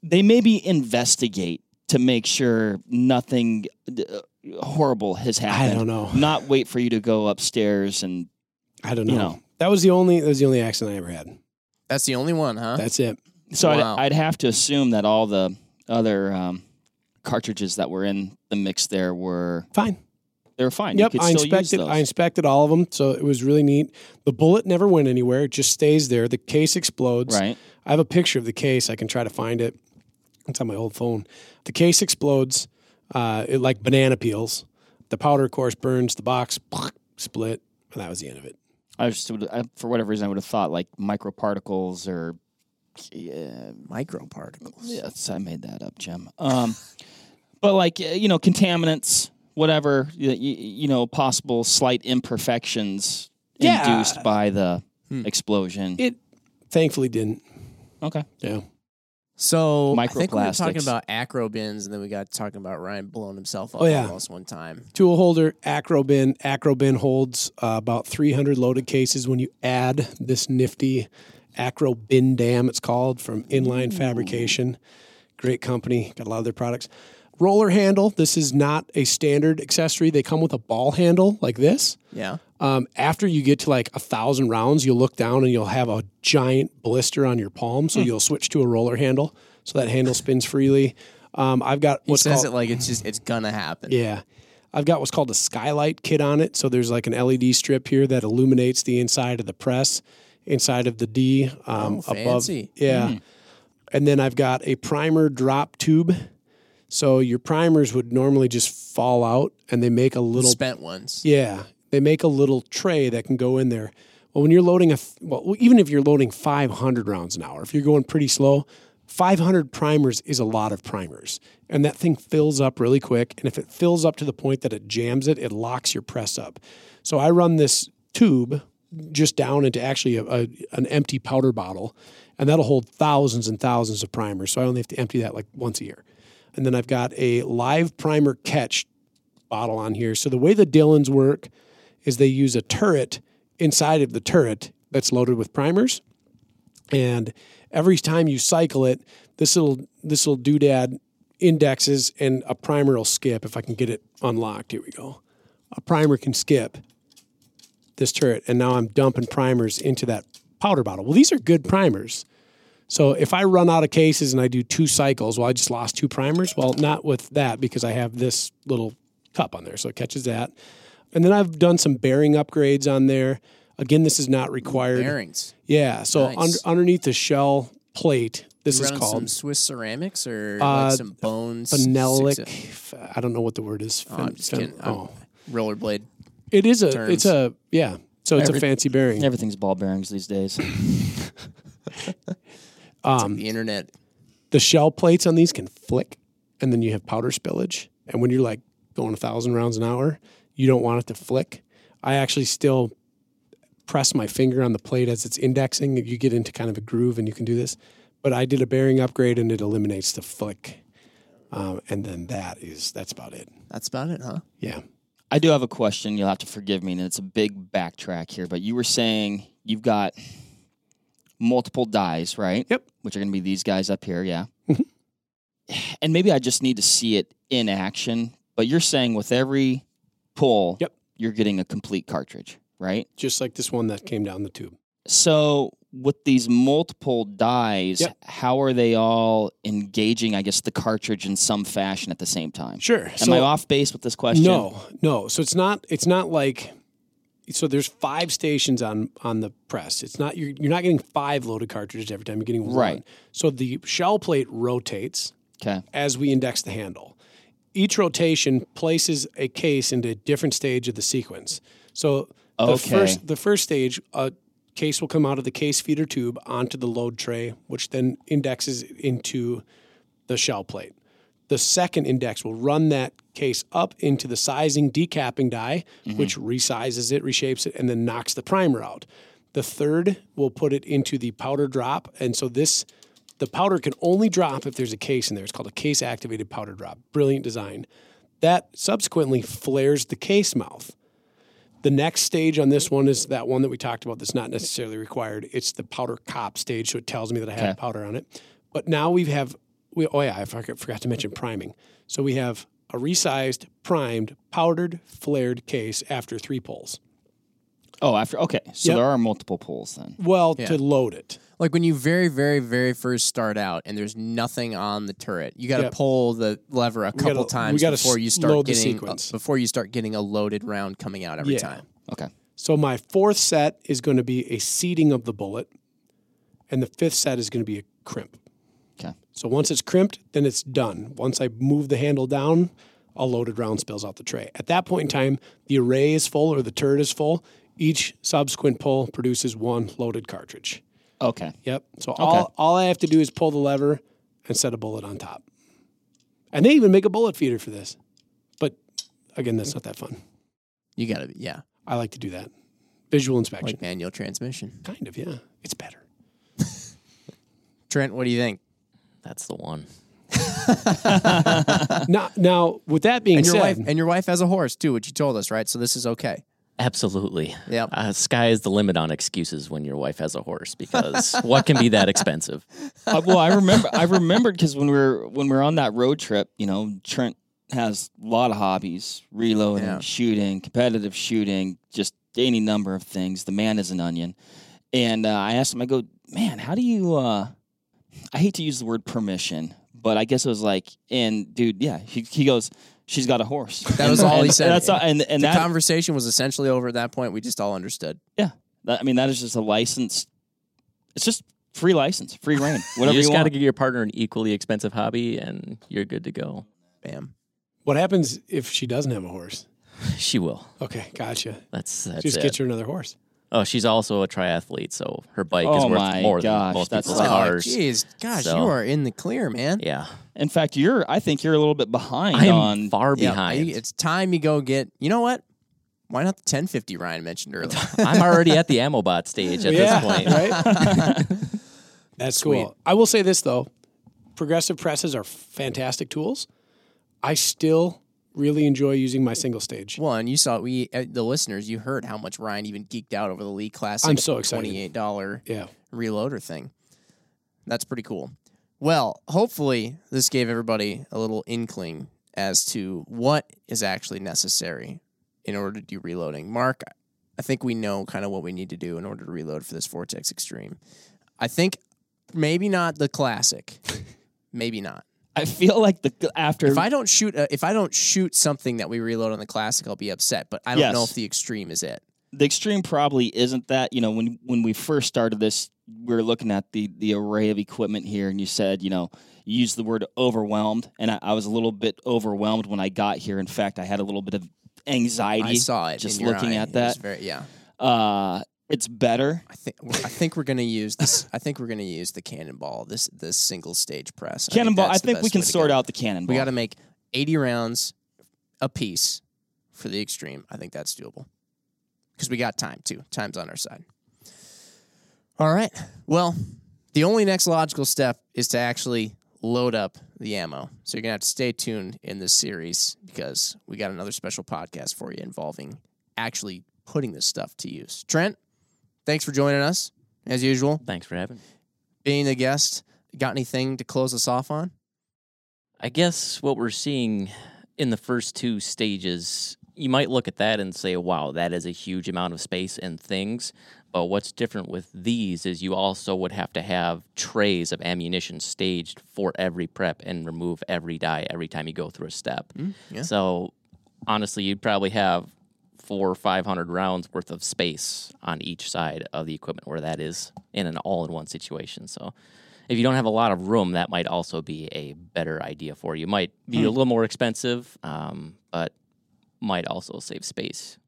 they maybe investigate to make sure nothing uh, horrible has happened. I don't know. Not wait for you to go upstairs and I don't know. You know. That was the only that was the only accident I ever had. That's the only one, huh? That's it. So Wow. I'd, I'd have to assume that all the other um, cartridges that were in the mix there were Fine. they were fine. Yep, you could I inspected. use those. I inspected all of them, so it was really neat. The bullet never went anywhere; it just stays there. The case explodes. right. I have a picture of the case. I can try to find it. It's on my old phone. The case explodes, uh, it like banana peels. The powder, of course, burns. The box split, and that was the end of it. I just would, I, for whatever reason I would have thought like microparticles or yeah, Microparticles. yes, I made that up, Jim. Um, but like uh, you know, contaminants, whatever you, you know, possible slight imperfections Yeah. induced by the explosion. It thankfully didn't. okay. Yeah. So I think we were talking about acro bins, and then we got talking about Ryan blowing himself up Oh, yeah. almost one time. Tool holder, Acrobin. Acrobin holds uh, about 300 loaded cases when you add this nifty Acrobin dam, it's called, from Inline Fabrication. Great company, got a lot of their products. Roller handle. This is not a standard accessory. They come with a ball handle like this. Yeah. Um, after you get to like a thousand rounds, you'll look down and you'll have a giant blister on your palm. So you'll switch to a roller handle. So that handle spins freely. Um, I've got He what's says called it like it's just it's gonna happen. yeah. I've got what's called a skylight kit on it. So there's like an LED strip here that illuminates the inside of the press, inside of the D, um, Oh, above. Yeah. And then I've got a primer drop tube. So your primers would normally just fall out and they make a little Spent ones. yeah, they make a little tray that can go in there. Well, when you're loading a, well, even if you're loading 500 rounds an hour, if you're going pretty slow, 500 primers is a lot of primers. And that thing fills up really quick. And if it fills up to the point that it jams it, it locks your press up. So I run this tube just down into actually a, a, an empty powder bottle, and that'll hold thousands and thousands of primers. So I only have to empty that like once a year. And then I've got a live primer catch bottle on here. So the way the Dillons work is they use a turret inside of the turret that's loaded with primers. And every time you cycle it, this little this little doodad indexes and a primer will skip if I can get it unlocked. Here we go. A primer can skip this turret, and now I'm dumping primers into that powder bottle. Well, these are good primers. So if I run out of cases and I do two cycles, well, I just lost two primers. Well, not with that because I have this little cup on there, so it catches that. And then I've done some bearing upgrades on there. Again, this is not required. Bearings. Yeah. So Nice. under, underneath the shell plate, this You is running called some Swiss ceramics or Uh, like some bones. phenolic. six- I don't know what the word is. Oh, Phen- I'm just kidding. I'm- oh. rollerblade. It is a. terms. It's a. Yeah. So it's Every- a fancy bearing. Everything's ball bearings these days. Um, The internet. the shell plates on these can flick, and then you have powder spillage. And when you're like going a thousand rounds an hour, you don't want it to flick. I actually still press my finger on the plate as it's indexing. You get into kind of a groove, and you can do this. But I did a bearing upgrade, and it eliminates the flick. Um, and then that is that's about it. That's about it, huh? Yeah. I do have a question. You'll have to forgive me, and it's a big backtrack here. But you were saying you've got multiple dies, right? Yep. Which are going to be these guys up here, yeah. Mhm. And maybe I just need to see it in action. But you're saying with every pull, Yep. you're getting a complete cartridge, right? Just like this one that came down the tube. So with these multiple dies, Yep. how are they all engaging? I guess the cartridge in some fashion at the same time. Sure. Am I off base with this question? No, no. So it's not. It's not like. So there's five stations on on the press. It's not you're you're not getting five loaded cartridges every time. You're getting one. Right. So the shell plate rotates Okay. as we index the handle. Each rotation places a case into a different stage of the sequence. So the Okay. first the first stage, a case will come out of the case feeder tube onto the load tray, which then indexes into the shell plate. The second index will run that case up into the sizing decapping die, mm-hmm. which resizes it, reshapes it, and then knocks the primer out. The third will put it into the powder drop, and so this the powder can only drop if there's a case in there. It's called a case activated powder drop. Brilliant design. That subsequently flares the case mouth. The next stage on this one is that one that we talked about that's not necessarily required. It's the powder cop stage, so it tells me that I have Okay. powder on it. But now we have, we, oh yeah, I forgot, forgot to mention priming. So we have a resized, primed, powdered, flared case after three pulls. Oh, after okay. So Yep. there are multiple pulls then. Well, Yeah. to load it. Like when you very, very, very first start out and there's nothing on the turret, you got to Yep. pull the lever a couple gotta- we times gotta before you s- start load the getting sequence. uh, before you start getting a loaded round coming out every Yeah. time. Okay. So my fourth set is going to be a seating of the bullet, and the fifth set is going to be a crimp. Okay. So once it's crimped, then it's done. Once I move the handle down, a loaded round spills out the tray. At that point in time, the array is full or the turret is full. Each subsequent pull produces one loaded cartridge. Okay. Yep. So all, all I have to do is pull the lever and set a bullet on top. And they even make a bullet feeder for this. But again, that's not that fun. You got to, yeah, I like to do that. Visual inspection. like manual transmission. kind of, yeah. It's better. Trent, what do you think? That's the one. now, now, with that being And your said, wife and your wife has a horse too, which you told us, right? So this is okay. Absolutely. Yep. Uh, sky is the limit on excuses when your wife has a horse because what can be that expensive? Uh, well, I remember. I remembered because when we were when we were on that road trip, you know, Trent has a lot of hobbies: reloading, Yeah. shooting, competitive shooting, just any number of things. The man is an onion. And uh, I asked him, I go, man, how do you? Uh, I hate to use the word permission, but I guess it was like, and dude, yeah, he, he goes, she's got a horse. That was all he said. That's all, and and the that conversation was essentially over at that point. We just all understood. yeah, that, I mean that is just a license. It's just free license, free reign, whatever you you, just got to give your partner an equally expensive hobby and you're good to go. Bam. what happens if she doesn't have a horse? She will. Okay, gotcha. That's that's Just it. get her another horse. Oh, she's also a triathlete, so her bike is Oh worth more gosh, than most that's people's like- cars. jeez, gosh, So- you are in the clear, man. Yeah, In fact, you're. I think you're a little bit behind I am on. far Yeah, behind. It's time you go get. You know what? Why not the 1050 Ryan mentioned earlier? I'm already at the ammo bot stage at yeah, this point. right? That's Sweet. cool. I will say this though, progressive presses are fantastic tools. I still really enjoy using my single stage. One, you saw we uh, the listeners. You heard how much Ryan even geeked out over the Lee Classic. I'm so excited. Twenty-eight dollar Yeah, reloader thing. That's pretty cool. Well, hopefully this gave everybody a little inkling as to what is actually necessary in order to do reloading. Mark, I think we know kind of what we need to do in order to reload for this Vortex Extreme. I think maybe not the classic. maybe not. I feel like the after If I don't shoot a, if I don't shoot something that we reload on the classic, I'll be upset, but I don't know if the extreme is it. the extreme probably isn't that. You know, when when we first started this, we were looking at the the array of equipment here, and you said, you know, you used the word overwhelmed, and I, I was a little bit overwhelmed when I got here. In fact, I had a little bit of anxiety. I saw it just looking eye. at that. very, yeah. Uh, it's better. I think I think we're gonna use this. I think we're gonna use the cannonball. This this single stage press. I think Cannonball. I think we can sort go. out the cannonball. We got to make eighty rounds a piece for the extreme. I think that's doable because we got time too. Time's on our side. All right. Well, the only next logical step is to actually load up the ammo. So you're gonna have to stay tuned in this series because we got another special podcast for you involving actually putting this stuff to use. Trent, thanks for joining us as usual. Thanks for having me. Being a guest, got anything to close us off on? I guess what we're seeing in the first two stages, you might look at that and say, wow, that is a huge amount of space and things. But what's different with these is you also would have to have trays of ammunition staged for every prep and remove every die every time you go through a step. Mm, yeah. So honestly, you'd probably have four or five hundred rounds worth of space on each side of the equipment where that is in an all in one situation. So if you don't have a lot of room, that might also be a better idea for you. Might be a little more expensive, um, but might also save space.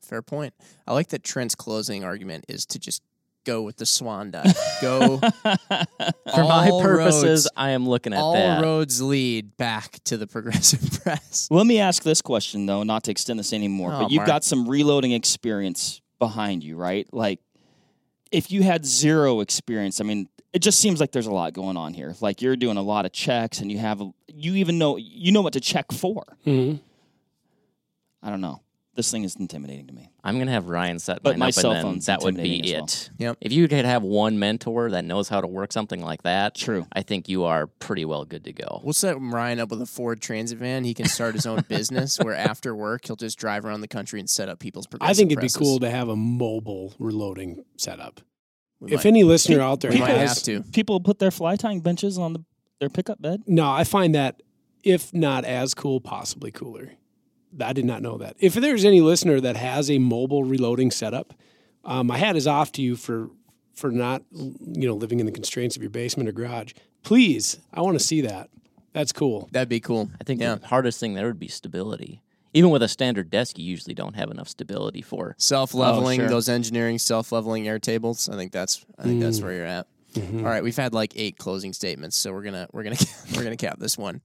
Fair point. I like that Trent's closing argument is to just go with the swan dive. Go For my purposes, roads- I am looking at all that. roads lead back to the progressive press. Let me ask this question though, not to extend this anymore, Oh, but you've Mark. got some reloading experience behind you, right? Like, if you had zero experience, I mean, it just seems like there's a lot going on here. Like you're doing a lot of checks, and you have, you even know, you know what to check for. Mhm. I don't know. This thing is intimidating to me. I'm gonna have Ryan set But mine my up, cell and then phone's that would be intimidating it. as Yep. If you could have one mentor that knows how to work something like that, True. I think you are pretty well good to go. We'll set Ryan up with a Ford Transit van. He can start his own business where after work he'll just drive around the country and set up people's progressive I think it'd presses. be cool to have a mobile reloading setup. We if might- any listener out there we might has, have to. People put their fly tying benches on the, their pickup bed. no, I find that if not as cool, possibly cooler. I did not know that. If there's any listener that has a mobile reloading setup, um, my hat is off to you for for not you know living in the constraints of your basement or garage. Please, I want to see that. That's cool. That'd be cool. I think yeah. the hardest thing there would be stability. Even with a standard desk, you usually don't have enough stability for. self leveling Oh, sure. those engineering self leveling air tables. I think that's I think that's where you're at. Mm-hmm. All right, we've had like eight closing statements, so we're gonna we're gonna we're gonna cap this one.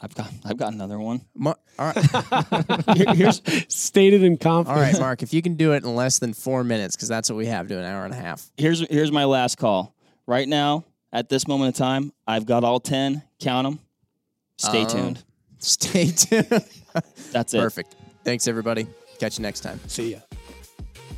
I've got, I've got another one. Mar- all right, Here- here's, Stated in all confidence. right, Mark. If you can do it in less than four minutes, because that's what we have to an hour and a half. here's, here's my last call. Right now, at this moment in time, I've got all ten. Count them. Stay Um, tuned. Stay tuned. That's it. Perfect. Thanks, everybody. Catch you next time. See ya.